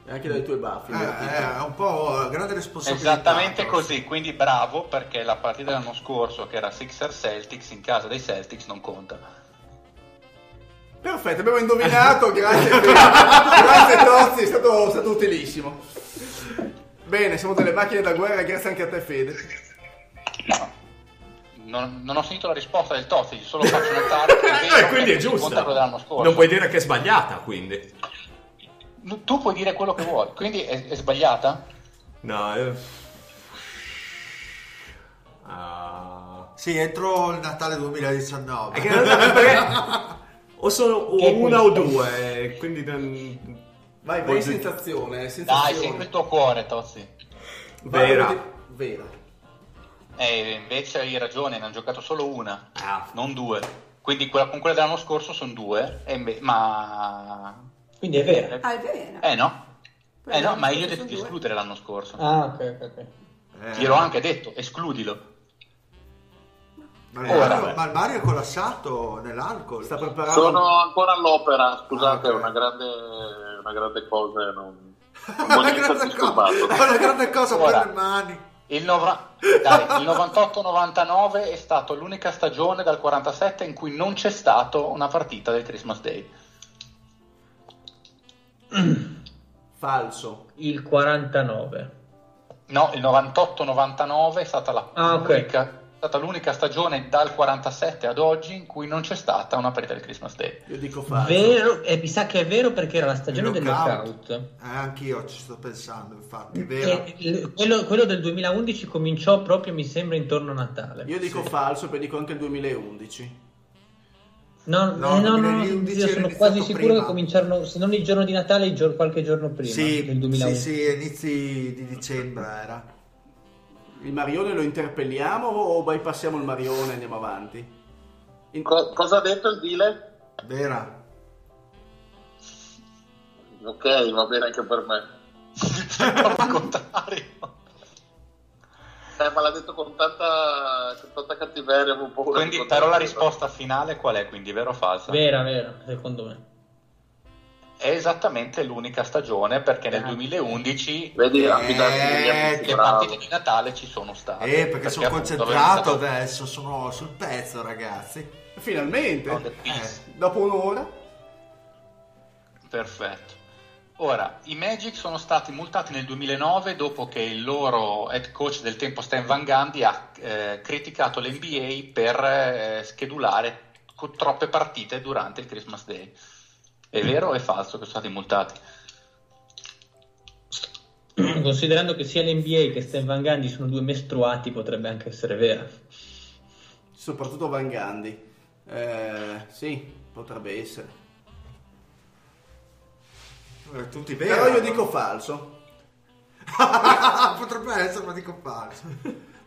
E anche dalle tue baffie.
Eh, è un po' grande responsabilità.
Esattamente così, quindi bravo perché la partita dell'anno scorso che era Sixer Celtics in casa dei Celtics non conta.
Perfetto, abbiamo indovinato, grazie. Grazie Tozzi, è stato, è stato utilissimo. Bene, siamo delle macchine da guerra, grazie anche a te Fede.
No. Non, non ho sentito la risposta del Tozzi, solo faccio notare che è vero
Eh, quindi è giusta.
quello dell'anno scorso.
Non puoi dire che è sbagliata, quindi.
Tu puoi dire quello che vuoi, quindi è, è sbagliata?
No, eh. Ah.
Sì, entro il Natale 2019.
È che non- perché o sono o una o due, quindi non-
Vai, vai,
Voglio-
sensazione,
Dai,
sensazione.
segui il tuo cuore, Tozzi.
Vai,
Vera.
vedi- Vera.
E invece hai ragione, ne hanno giocato solo una,
Ah.
non due. Quindi quella, con quella dell'anno scorso sono due, e inve- ma...
Quindi è vera.
Ah, è vero.
Eh no, eh no, ma io ho detto di escludere l'anno scorso.
Ah, ok, ok, ok.
Eh,
Ti l'ho anche detto, escludilo.
Ma il,
Ora.
Mario, ma il Mario è collassato nell'alcol.
Sta preparando...
Sono ancora all'opera, scusate,
Ah, ok.
è una grande, una grande cosa. Non, non
È una
voglio essere
grande è una grande cosa
Ora.
per le mani.
Il, nova- dai, il 98-99 è stato l'unica stagione dal 47 in cui non c'è stata una partita del Christmas Day.
Falso.
Il 49.
No, il 98-99 è stata, la-
Ah,
l'unica, è stata l'unica stagione dal 47 ad oggi in cui non c'è stata una partita del Christmas Day.
Io dico falso.
Vero, e mi sa che è vero perché era la stagione
Il
del
lockout.
knockout.
Eh, anch'io ci sto pensando, infatti, è vero.
E quello, quello del 2011 cominciò proprio, mi sembra, intorno a Natale.
Io dico falso, poi dico anche il 2011.
No,
No,
eh, no, no,
2011
io
era
sono quasi sicuro
prima.
che cominciarono, se non il giorno di Natale, il giorno- qualche giorno prima
Sì,
del
sì,
2011.
sì, inizi di dicembre era.
Il Marione lo interpelliamo o bypassiamo il Marione e andiamo avanti? In-
Co- cosa ha detto il dealer?
Vera.
Ok, va bene anche per me.
Al contrario.
Eh, ma l'ha detto con tanta, con tanta cattiveria, paura
Quindi,
di
però la risposta finale qual è? Quindi vero o falso?
Vera, vera, secondo me.
È esattamente l'unica stagione perché nel 2011
Vedi,
Eh,
le partite di Natale ci sono state.
Eh, perché sono
appunto
concentrato
stato-
adesso, sono sul pezzo, ragazzi.
Finalmente,
Peace.
dopo un'ora.
Perfetto. Ora, i Magic sono stati multati nel 2009 dopo che il loro head coach del tempo Stan Van Gundy ha eh, criticato l'NBA per eh, schedulare co- troppe partite durante il Christmas Day. È vero o è falso che sono stati multati?
Considerando che sia l'NBA che Stan Van Gundy sono due mestruati, potrebbe anche essere vera.
Soprattutto Van Gandhi. Eh, sì, potrebbe essere.
Eh, Tutti veri.
Però io dico falso.
Potrebbe essere, ma dico falso.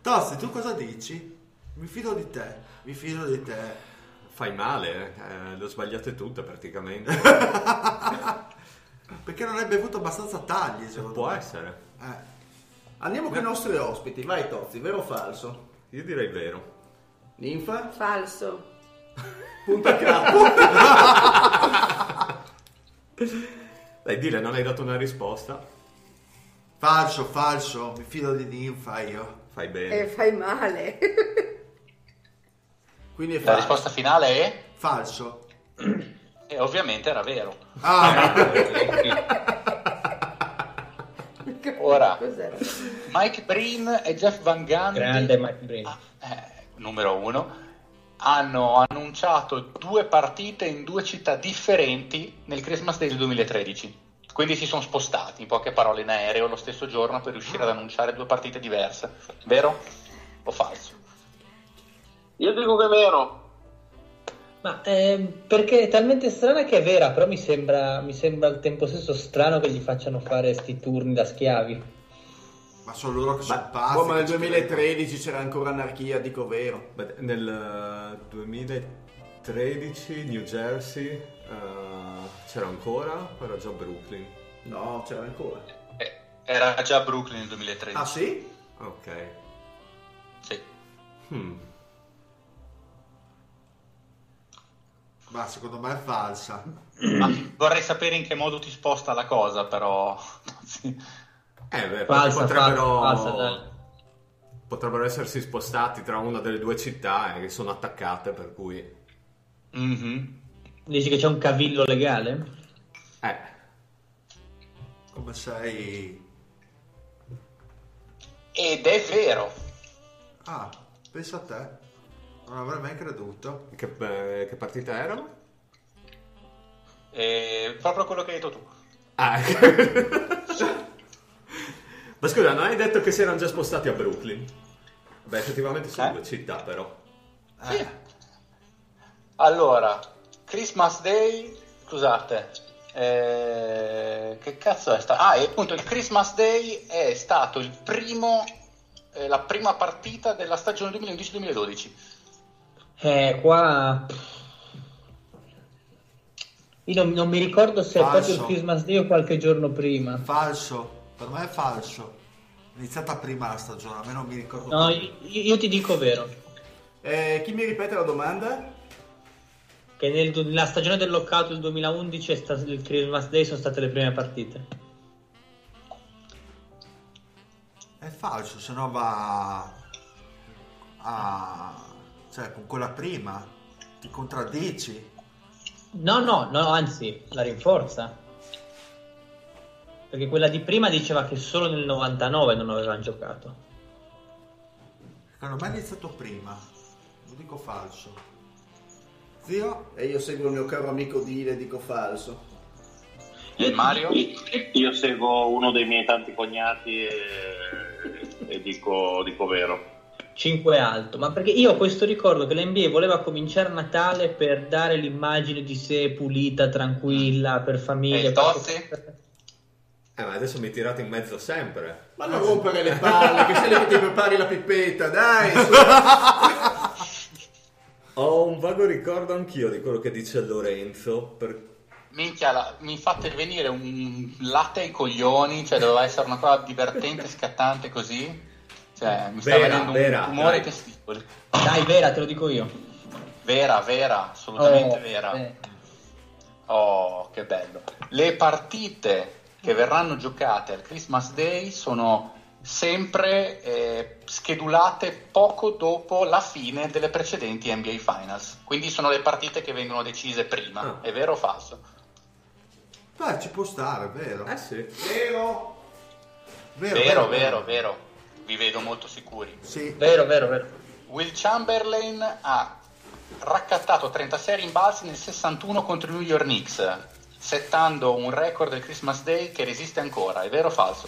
Tosti, tu cosa dici? Mi fido di te, mi fido di te.
Fai male, eh, le ho sbagliate tutte praticamente.
Perché non hai bevuto abbastanza tagli, secondo
Può
me.
essere.
Eh.
Andiamo con i nostri ospiti. Vai Tozzi, vero o falso?
Io direi vero.
Ninfa?
Falso.
Punta capo.
Dai, dile, non hai dato una risposta.
Falso, falso, mi fido di Ninfa io.
Fai bene.
E fai male.
Quindi è
La
falso.
risposta finale è?
Falso.
E ovviamente era vero.
Ah,
Ora,
Cos'era?
Mike Breen e Jeff Van Gundy
Grande Mike Breen.
eh, numero uno, hanno annunciato due partite in due città differenti nel Christmas Day del 2013. Quindi si sono spostati, in poche parole, in aereo lo stesso giorno per riuscire ad annunciare due partite diverse. Vero o falso?
Io dico che è vero.
Ma ehm, perché è talmente strana che è vera, però mi sembra, mi sembra al tempo stesso strano che gli facciano fare sti turni da schiavi.
Ma sono loro che sono
Ma,
pazzi.
boh, ma nel
che ci
2013 c'era ancora anarchia, dico vero.
Beh, nel eh, 2013 New Jersey eh, c'era ancora o era già Brooklyn?
No, c'era ancora.
Eh, era già Brooklyn nel 2013.
Ah sì?
Ok.
Sì.
Hmm.
Ma secondo me è falsa.
Ma vorrei sapere in che modo ti sposta la cosa, però.
Eh, beh,
Falsa,
potrebbero,
falsa, dai.
potrebbero essersi spostati tra una delle due città e che sono attaccate, per cui...
Mhm.
Dici che c'è un cavillo legale?
Eh,
Come sei...
Ed è vero.
Ah, pensa a te. Non avrei mai creduto.
che, eh, che partita erano?
È proprio quello che hai detto tu.
Ah, Ma scusa, non hai detto che si erano già spostati a Brooklyn? Beh, effettivamente sono
Eh?
due città, però.
Sì. Allora, Christmas Day, scusate, eh, che cazzo è stato? Ah, e appunto il Christmas Day è stato il primo, eh, la prima partita della stagione 2011-2012.
Eh, qua... Io non, non mi ricordo se è
Falso.
proprio il Christmas Day o qualche giorno prima.
Falso. Per me è falso. È iniziata prima la stagione, a me non mi ricordo.
No, io, io ti dico vero.
Eh, chi mi ripete la domanda?
Che nel- nella stagione del lockout del 2011 è stato il Christmas Day sono state le prime partite.
È falso. falso, se no va a... cioè con quella prima, ti contraddici.
No, no, no, anzi, la rinforza. Perché quella di prima diceva che solo nel 99 non avevano giocato.
Secondo me è iniziato prima, lo dico falso. Zio?
E io seguo il mio caro amico Dile e dico falso.
E Mario?
Io seguo uno dei miei tanti cognati e, e dico, dico vero.
5 alto, ma perché io ho questo ricordo che l'NBA voleva cominciare a Natale per dare l'immagine di sé pulita, tranquilla, per
E
famiglia.
il Totti?
Eh, ma adesso mi tirate in mezzo sempre.
Ma non rompere le palle, che sei lì che ti prepari la pipetta, dai! su.
Ho un vago ricordo anch'io di quello che dice Lorenzo. Per...
Minchia, la- mi fate venire un latte ai coglioni, cioè doveva essere una cosa divertente, scattante così. Cioè, mi sta
Vera,
venendo
vera,
un tumore ai testicoli.
Dai, vera, te lo dico io.
Vera, vera, assolutamente
Oh,
vera.
eh.
Oh, che bello. Le partite che verranno giocate al Christmas Day sono sempre eh, schedulate poco dopo la fine delle precedenti NBA Finals. Quindi sono le partite che vengono decise prima.
Ah.
È vero o falso?
Beh, ci può stare, vero?
Eh sì.
Vero?
Vero,
Vero, vero, vero. Vi vedo molto sicuri.
Sì.
Vero, vero, vero.
Will Chamberlain ha raccattato 36 rimbalzi nel 61 contro i New York Knicks, settando un record del Christmas Day che resiste ancora. È vero o falso?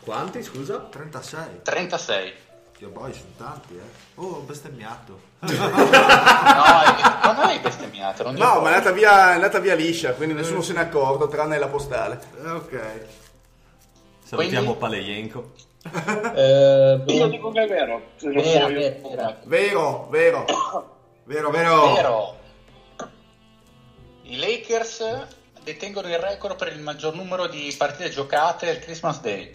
Quanti, scusa?
36.
36.
Dio boy, sono tanti, eh. Oh, ho bestemmiato.
No, è- non hai bestemmiato. Non
No, ma è andata via, è andata via liscia, quindi nessuno se n'è accorto, tranne la postale.
Ok.
Salutiamo
Quindi-
Palejenko.
Eh,
Io dico che è vero. Io-
vera, vera.
Vero, vero.
Vero, vero.
Vero. I Lakers detengono il record per il maggior numero di partite giocate al Christmas Day.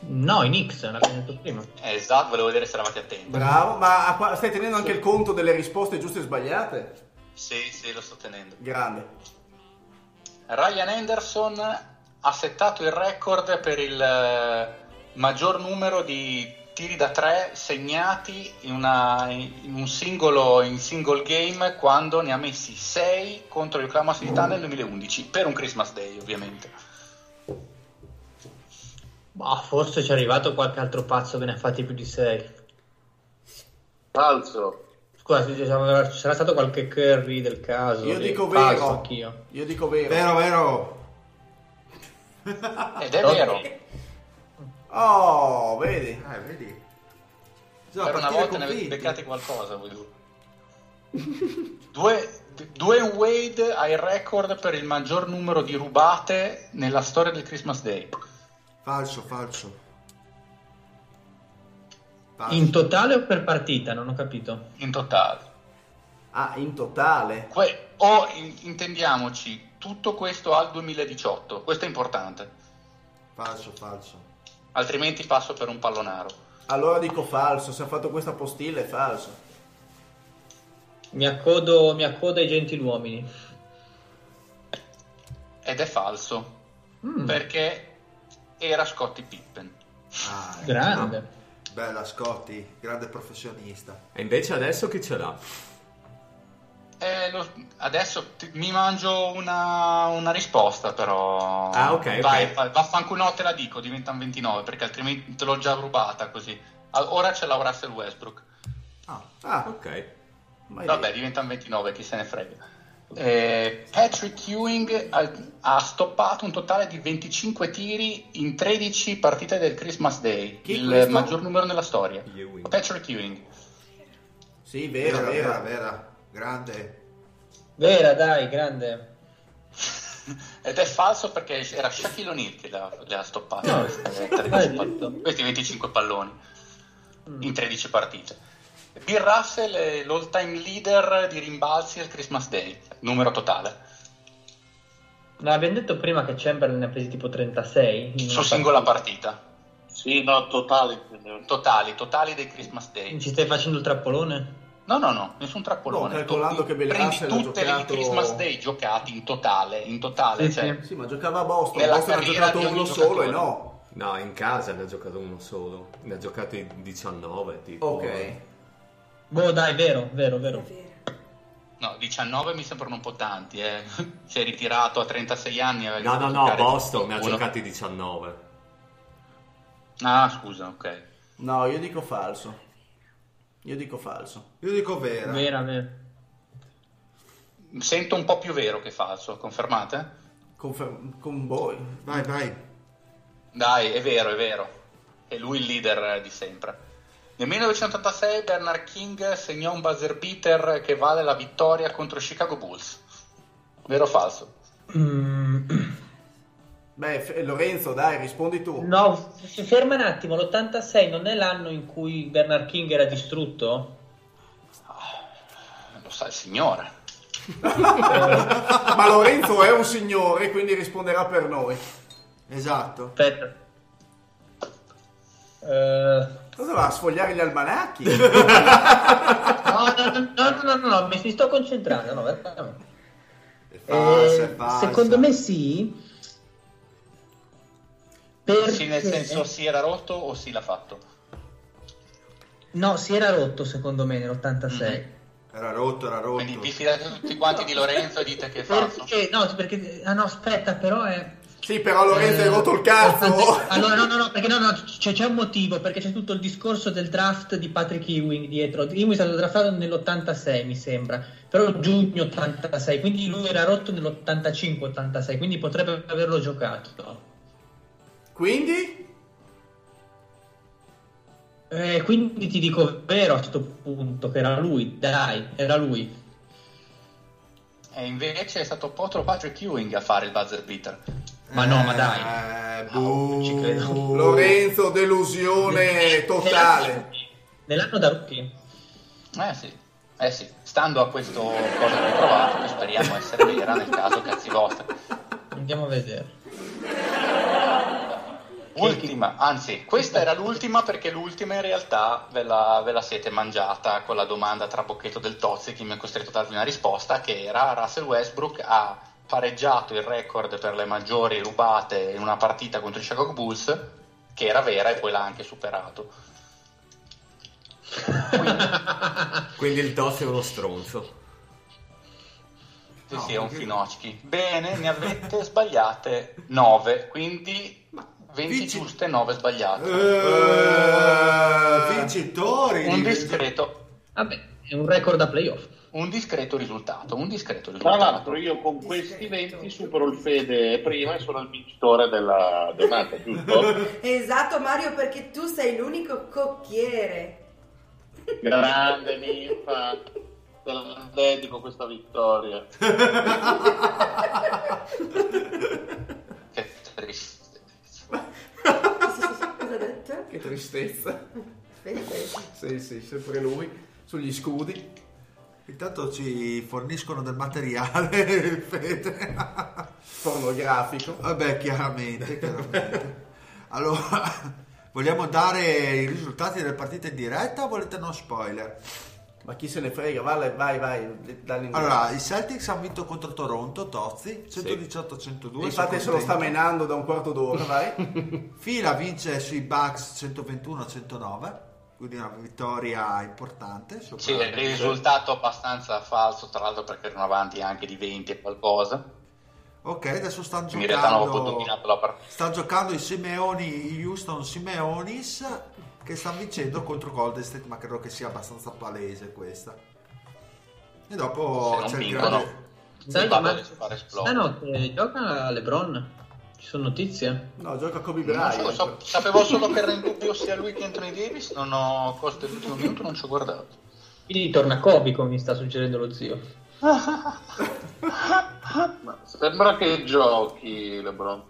No, i Knicks, l'abbiamo detto prima.
Eh, Esatto, volevo vedere se eravate attenti.
Bravo, ma qua- stai tenendo anche il conto delle risposte giuste e sbagliate?
Sì, sì, lo sto tenendo.
Grande.
Ryan Anderson ha settato il record per il eh, maggior numero di tiri da tre segnati in, una- in un singolo in single game quando ne ha messi 6 contro il City Thunder nel 2011 per un Christmas Day ovviamente
Ma forse ci è arrivato qualche altro pazzo che ne ha fatti più di 6.
Falso.
Scusa, ci sarà ci sarà stato qualche Curry del caso.
Io dico
falso
vero.
Anch'io.
Io dico vero.
Vero, vero.
ed è vero
Oh, vedi?
Eh, vedi.
per
Bisogna
una
partire
volta ne avete beccati qualcosa voi due Due, Dwayne Wade ha il record per il maggior numero di rubate nella storia del Christmas Day
Falso, falso. Falso.
In totale o per partita? Non ho capito.
in totale
Ah, in totale.
Que- o in- intendiamoci tutto questo al 2018 questo è importante
Falso, falso.
Altrimenti passo per un pallonaro
Allora dico falso, se ha fatto questa postilla è falso.
Mi accodo, mi accodo ai gentiluomini.
ed è falso
Mm,
perché era Scottie Pippen
Ah,
grande.
Bella Scotti, grande professionista.
E invece adesso chi ce l'ha?
Eh, lo- adesso ti- mi mangio una, una risposta però
Ah, ok,
vai,
ok.
vai, vaffanculo no te la dico diventano 29 perché altrimenti te l'ho già rubata così ora ce l'ha Russell Westbrook
Ah,
Ah,
Ok.
ma
vabbè diventano 29 chi se ne frega Eh, Patrick Ewing ha, ha stoppato un totale di 25 tiri in 13 partite del Christmas Day
Chi
il
questo?
maggior numero nella storia
Ewing.
Patrick Ewing
Sì, vera,
vera, vera,
vera.
Grande.
Vera, dai, grande.
Ed è falso perché era Shaquille O'Neal che le ha, stoppate
No.
queste 13
Hai
pall-
detto.
questi 25 palloni
Mm.
in 13 partite. Bill Russell è l'all time leader di rimbalzi al Christmas Day, numero totale,
Non abbiamo detto prima che Chamberlain ne ha presi tipo 36? in
su
una
singola partita.
Sì, no, intendevo.
Totali, totali dei Christmas Day.
Ci stai facendo il trappolone?
No, no, no, nessun trappolone.
No, calcolando che Bill
Prendi tutte
giocato-
le Christmas Day giocati in totale, in totale,
Sì,
cioè,
sì.
Sì, ma giocava a Boston.
Nella
Boston ha giocato uno solo e no.
No, in casa ne ha giocato uno solo. Ne ha giocato in 19, tipo.
Ok.
Boh, dai, vero, vero, vero.
No, 19 mi sembrano un po' tanti, eh. Si è ritirato a 36 anni.
No, no, no, Boston ne ha giocati 19.
Ah, scusa, ok.
No, io dico falso. Io dico falso.
Io dico vera.
Vera, vera.
Sento un po' più vero che falso, confermate?
Confer- con voi.
Vai, vai.
Dai, è vero, è vero. È lui il leader di sempre. Nel 1986 Bernard King segnò un buzzer beater che vale la vittoria contro i Chicago Bulls. Vero o falso?
Mm,
Beh, Lorenzo, dai, rispondi tu.
no, f- ferma un attimo, l'86 non è l'anno in cui Bernard King era distrutto?
Lo sa il signore.
Ma Lorenzo è un signore, quindi risponderà per noi.
Esatto.
Aspetta. Eh,
Cosa va a sfogliare gli almanacchi?
no, no, no, no, no, no, no, mi, mi sto concentrando, no, veramente.
È falsa, è
Eh,
falsa.
secondo me sì. Perché...
Sì, nel senso si era rotto o si l'ha fatto?
No, si era rotto secondo me nell'86.
Era rotto, era rotto.
Quindi vi fidate tutti quanti di Lorenzo e dite che è falso?
Perché? No, perché... Ah no, aspetta, però è...
sì, però Lorenzo
Eh,
hai rotto il cazzo.
Allora, no, no, no, perché no, no, c'è, c'è un motivo, perché c'è tutto il discorso del draft di Patrick Ewing dietro. Ewing è stato draftato nell'86, mi sembra, però giugno 86, quindi lui era rotto nell'85-86, quindi potrebbe averlo giocato.
Quindi?
Eh, quindi ti dico vero a questo punto, che era lui, dai, era lui.
E invece è stato proprio Patrick Ewing a fare il buzzer beater.
Ma no, ma dai.
Eh,
ci credo.
Lorenzo, delusione totale.
Nell'anno da rookie.
Eh sì, eh sì, stando a questo cosa che ho trovato, che speriamo essere vera nel caso cazzi vostri.
Andiamo a vedere.
Ultima, anzi, questa era l'ultima perché l'ultima in realtà ve la, ve la siete mangiata con la domanda tra Bocchetto del Tozzi che mi ha costretto a darvi una risposta che era Russell Westbrook ha pareggiato il record per le maggiori rubate in una partita contro i Chicago Bulls che era vera e poi l'ha anche superato.
Quindi il Toss è uno stronzo.
Sì,
No,
sì, è un
perché-
finocchi. Bene, ne avete sbagliate 9, quindi 20
vinci-
giuste, 9 sbagliate.
Eh, vincitori.
Un discreto,
Vabbè, è un record da playoff.
un discreto risultato, un discreto
Tra
risultato.
l'altro io con questi 20 supero il Fede prima e sono il vincitore della donata, giusto?
Esatto Mario perché tu sei l'unico cocchiere.
Grande ninfa, te la dedico questa vittoria.
Che triste.
Che tristezza. Sì, sì, sempre lui. Sugli scudi.
Intanto ci forniscono del materiale, Fede.
Pornografico.
Vabbè, chiaramente, chiaramente. Allora, vogliamo dare i risultati delle partite in diretta o volete no spoiler?
Ma chi se ne frega? Vai, vai, vai.
Allora, i Celtics hanno vinto contro Toronto, Tozzi, 118-102.
Infatti se lo sta menando da un quarto d'ora, vai.
Fila vince sui Bucks 121-109, quindi una vittoria importante.
Sì, è il risultato abbastanza falso, tra l'altro perché erano avanti anche di 20 e qualcosa.
Ok, adesso stanno giocando... Stanno giocando i Simeoni, i Houston Simeonis che stanno vincendo contro Golden State, ma credo che sia abbastanza palese questa. E dopo c'è il grande...
Sai,
Vado
ma-
a fare esplodere.
Stanotte gioca LeBron? Ci sono notizie?
No, gioca Kobe
so,
Bryant.
so- sapevo solo che era in dubbio sia lui che Anthony Davis, non ho cose dell'ultimo minuto, non ci ho guardato.
Quindi torna Kobe, come mi sta suggerendo lo zio.
Sembra che giochi LeBron.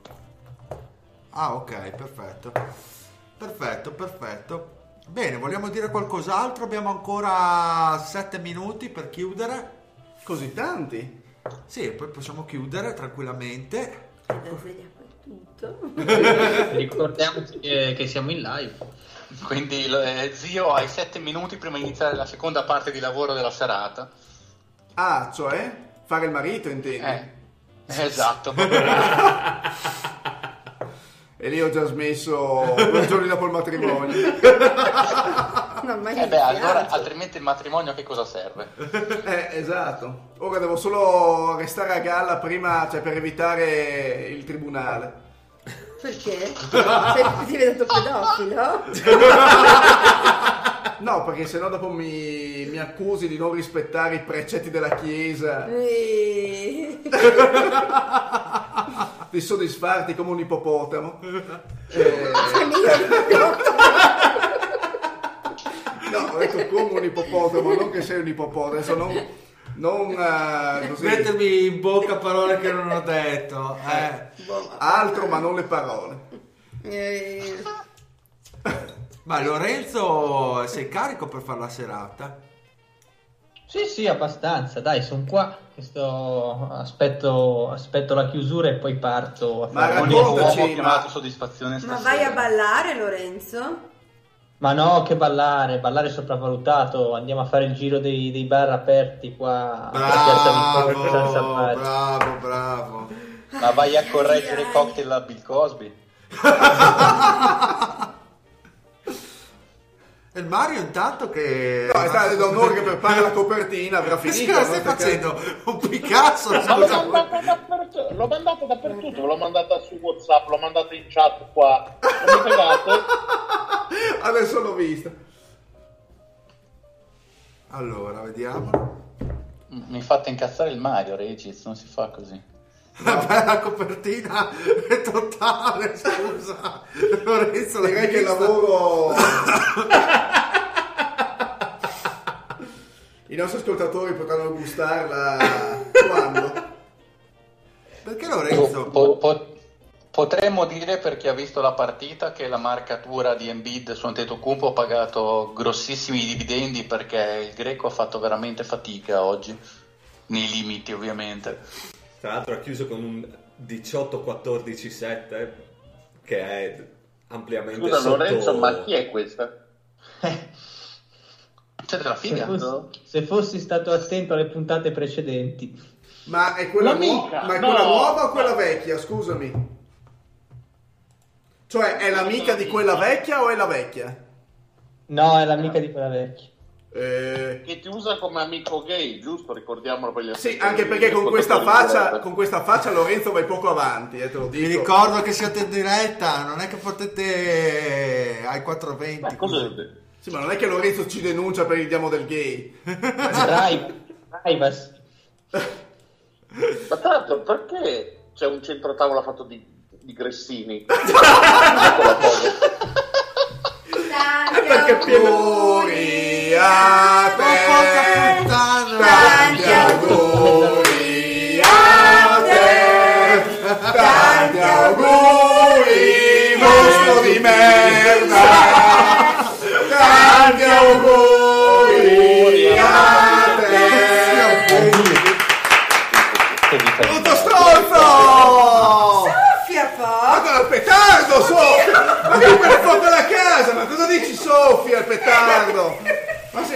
Ah, ok, perfetto. Perfetto, perfetto. Bene, vogliamo dire qualcos'altro? Abbiamo ancora 7 minuti per chiudere.
Così tanti?
Sì, poi possiamo chiudere tranquillamente.
Ricordiamoci che, che siamo in live.
Quindi eh, zio hai 7 minuti prima di iniziare la seconda parte di lavoro della serata.
Ah, cioè? Fare il marito, intendi?
Eh, esatto.
E lì ho già smesso due giorni dopo il matrimonio.
Non mai
Eh beh, allora altrimenti il matrimonio a che cosa serve?
Eh, esatto. Ora devo solo restare a galla prima, cioè per evitare il tribunale.
Perché? Sei diventato pedofilo?
No, perché sennò dopo mi, mi accusi di non rispettare i precetti della Chiesa, di soddisfarti come un ippopotamo. Eh, no, ho detto come un ippopotamo, non che sei un ippopotamo, adesso non, non eh, così,
Mettermi in bocca parole che non ho detto. Eh.
altro ma non le parole.
eh,
Ma Lorenzo, sei carico per fare la serata?
Sì, sì, abbastanza. Dai, sono qua. sto- Aspetto, aspetto la chiusura e poi parto a
Ma raccontaci,
uomo
ma-
chiamato soddisfazione
Ma
stasera.
vai a ballare, Lorenzo?
Ma no, che ballare, ballare sopravvalutato. Andiamo a fare il giro dei, dei bar aperti qua a Piazza Vittorio per San
Bravo,
Salvaggio.
bravo, bravo.
Ma vai a correggere i cocktail a Bill Cosby?
E il Mario intanto che...
No, è stato d'onore che prepara la copertina, avrà
Che
finito.
stai
no? Perché-
facendo? Un Picasso?
Ma l'ho
Scusa.
mandata dappertutto, l'ho mandata dappertutto, l'ho mandata su WhatsApp, l'ho mandata in chat qua. Non mi pagate?
Adesso l'ho vista.
Allora, vediamo.
Mi fate incazzare il Mario, Regis, non si fa così.
Vabbè, la copertina è totale, scusa. Lorenzo,
Direi che lavoro... I nostri ascoltatori potranno gustarla quando?
Perché Lorenzo?
po- po- potremmo dire per chi ha visto la partita che la marcatura di Embiid su Antetokounmpo ha pagato grossissimi dividendi perché il greco ha fatto veramente fatica oggi, nei limiti ovviamente.
Tra l'altro ha chiuso con un 18-14-7 che è ampliamente
Scusa
sotto...
Lorenzo, ma chi è questa?
C'è della
Se
figa?
fossi, se fossi stato attento alle puntate precedenti,
Ma è quella, nuova, ma è
no.
quella nuova o quella vecchia? Scusami. Cioè, è l'amica di quella vecchia o è la vecchia?
no, è l'amica di quella vecchia.
Eh,
Che ti usa come amico gay, giusto? Ricordiamolo per gli
Sì, anche perché con questa, faccia, con questa faccia Lorenzo vai poco avanti, eh, te lo
Vi
dico.
ricordo che siete in diretta, non è che potete ai 4.20.
Ma cosa
Sì, ma non è che Lorenzo ci denuncia per il diamo del gay.
Drive, privacy.
Ma tra l'altro, perché c'è un centro tavola fatto di, di gressini?
Eh, perché auguri a te. Tanti auguri a te. Tanti auguri, mostro di merda. Tanti auguri a te. Brutto stronzo!
Soffia poi!
Il petardo, Sofia! Ma che ne foto la casa? Ma cosa dici Sofia, il petardo?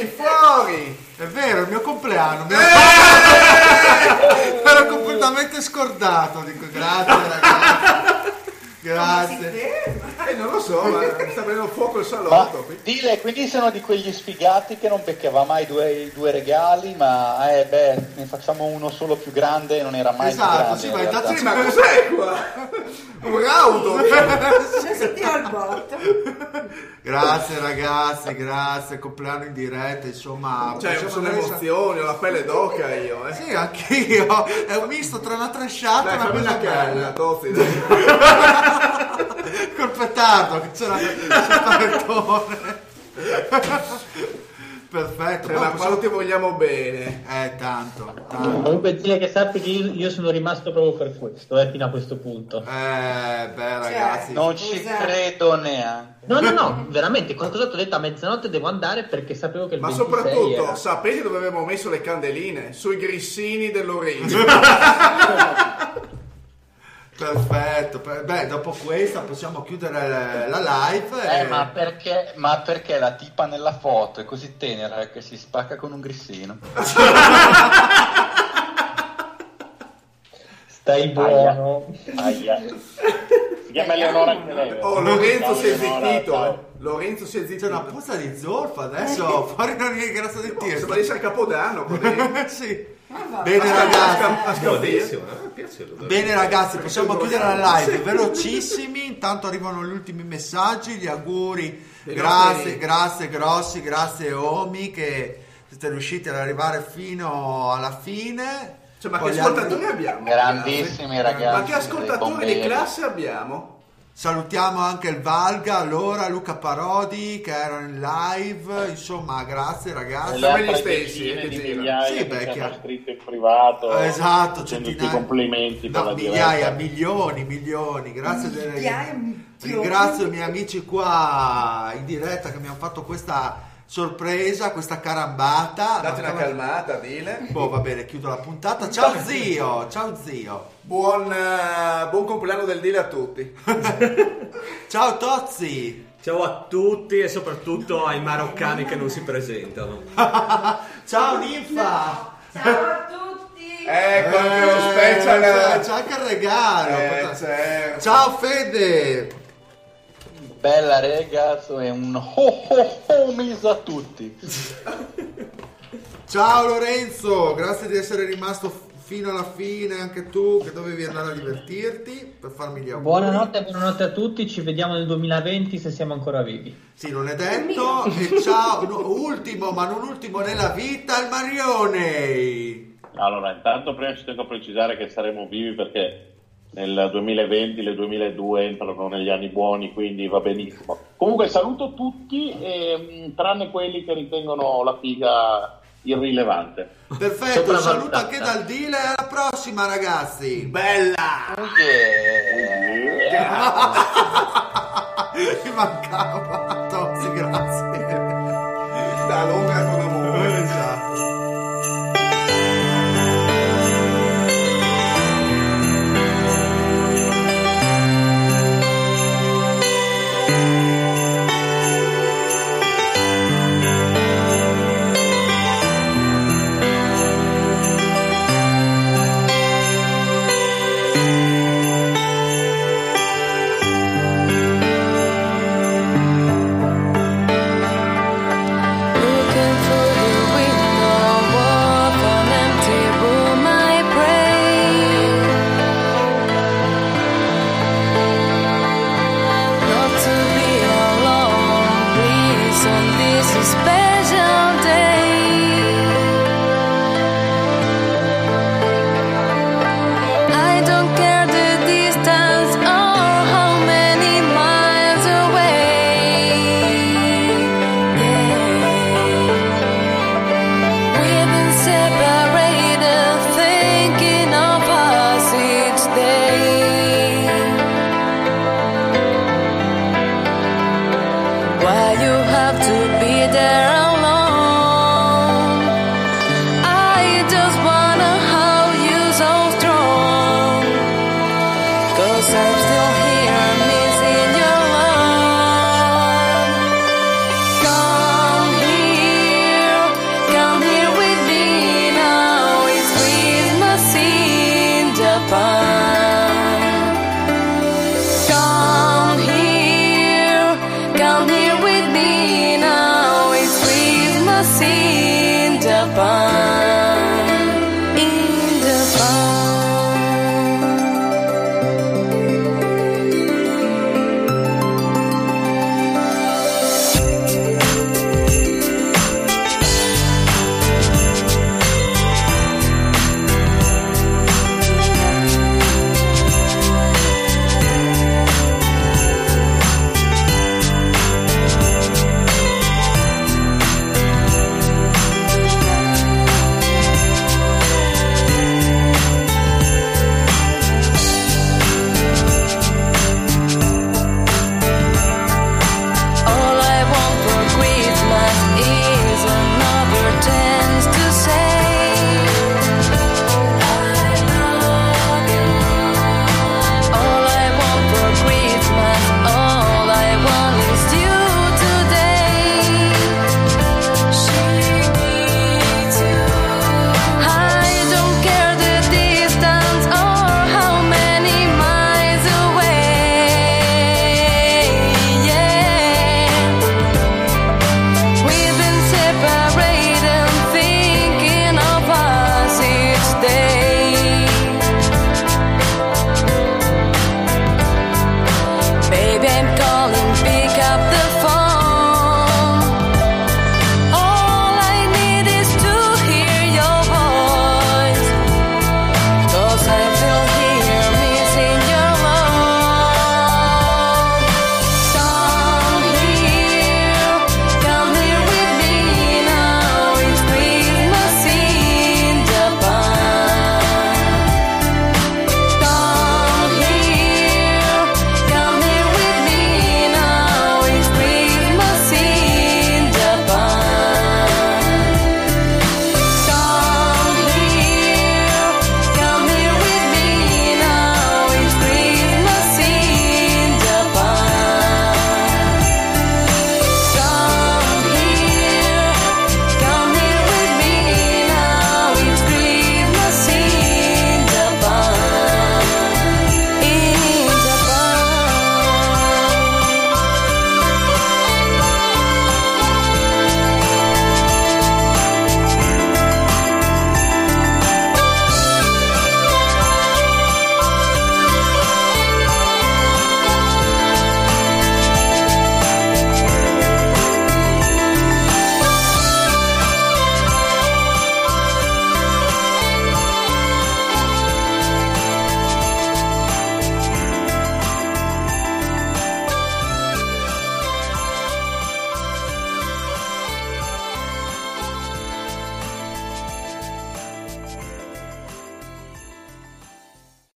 Sei fuori!
È vero, è il mio compleanno. mi-
Eh!
Ero completamente scordato. Dico grazie ragazzi. Grazie.
Eh, non lo so, ma sta venendo fuoco il
Ma
salotto. qui.
dile, quindi sono di quegli sfigati che non beccava mai due, due regali, ma eh beh, ne facciamo uno solo più grande e non era mai
Esatto,
più
sì,
grande.
ma
in realtà.
intanto
Sì, ma cos'è qua? Un raudo!
Al botto.
Grazie ragazzi, grazie. Compleanno in diretta, insomma.
Cioè, sono
adesso-
emozioni, ho la pelle d'oca io, eh.
Sì, anch'io. È un misto tra una trasciata e una
una
bella.
Tozzi, dai.
Col petardo che c'era panettone. Perfetto.
Cioè, ma
possiamo-
quando ti vogliamo bene.
Eh, tanto, tanto.
Comunque dire che sappi che io, io sono rimasto proprio per questo, eh, fino a questo punto.
Eh, beh, ragazzi.
Non ci
Scusa.
credo neanche.
No, no, no, veramente, qualcosa ti ho detto a mezzanotte devo andare perché sapevo che il
Ma
26
soprattutto,
era.
sapete dove avevamo messo le candeline? Sui grissini del Lorenzo.
Perfetto. per- Beh, dopo questa possiamo chiudere la live.
Eh, ma perché, ma perché la tipa nella foto è così tenera che si spacca con un grissino?
Stai buono.
Aia. Si chiama Eleonora anche lei.
Oh, Lorenzo si è zittito, eh. Lorenzo si è zittito.
una puzza di zolfo adesso, fuori non è grasso di
Sembra di essere Capodanno.
sì. Bene ragazzi.
Buonissimo, eh?
bene ragazzi, possiamo chiudere la live velocissimi, intanto arrivano gli ultimi messaggi, gli auguri, grazie, grazie grossi, grazie Omi che siete riusciti ad arrivare fino alla fine.
Cioè, ma
Poi
che ascoltatori
altri-
abbiamo?
Grandissimi ragazzi.
Ma che ascoltatori di classe abbiamo?
Salutiamo anche il Valga, allora Luca Parodi che erano in live, insomma grazie ragazzi.
le
Siamo gli stessi, eh, che
di
girano.
migliaia
Sì,
che
beh,
ci hanno
chiaro.
scritto in privato.
Esatto,
facendoci
centinaia.
complimenti per
No,
la
migliaia,
diretta.
milioni, milioni. Grazie delle-
Migliaia, milioni.
Ringrazio i miei amici qua in diretta che mi hanno fatto questa sorpresa, questa carambata.
Date una calmata, dile.
Boh, va bene, chiudo la puntata. Ciao zio, ciao zio.
Buon, eh, buon compleanno del deal a tutti.
Ciao Tozzi.
Ciao a tutti e soprattutto ai maroccani che non si presentano.
Ciao Ninfa.
Ciao a tutti.
Ecco anche lo
Eh,
special.
c'è- C'è anche il regalo.
Eh, certo.
Ciao Fede.
Bella ragazzo e un ho ho homies a tutti.
Ciao Lorenzo, grazie di essere rimasto fino alla fine anche tu che dovevi andare a divertirti per farmi gli auguri.
Buonanotte, buonanotte a tutti, ci vediamo nel 2020 se siamo ancora vivi.
Sì, non è detto. E ciao, no, ultimo ma non ultimo nella vita, il Marione.
Allora, intanto prima ci tengo a precisare che saremo vivi perché nel 2020 le 2002 entrano negli anni buoni, quindi va benissimo. Comunque saluto tutti, ehm, tranne quelli che ritengono la figa irrilevante.
Perfetto, saluto anche dal deal e alla prossima ragazzi.
Bella!
Oh yeah.
Mi mancava, Tozzi, grazie.
Da Londra con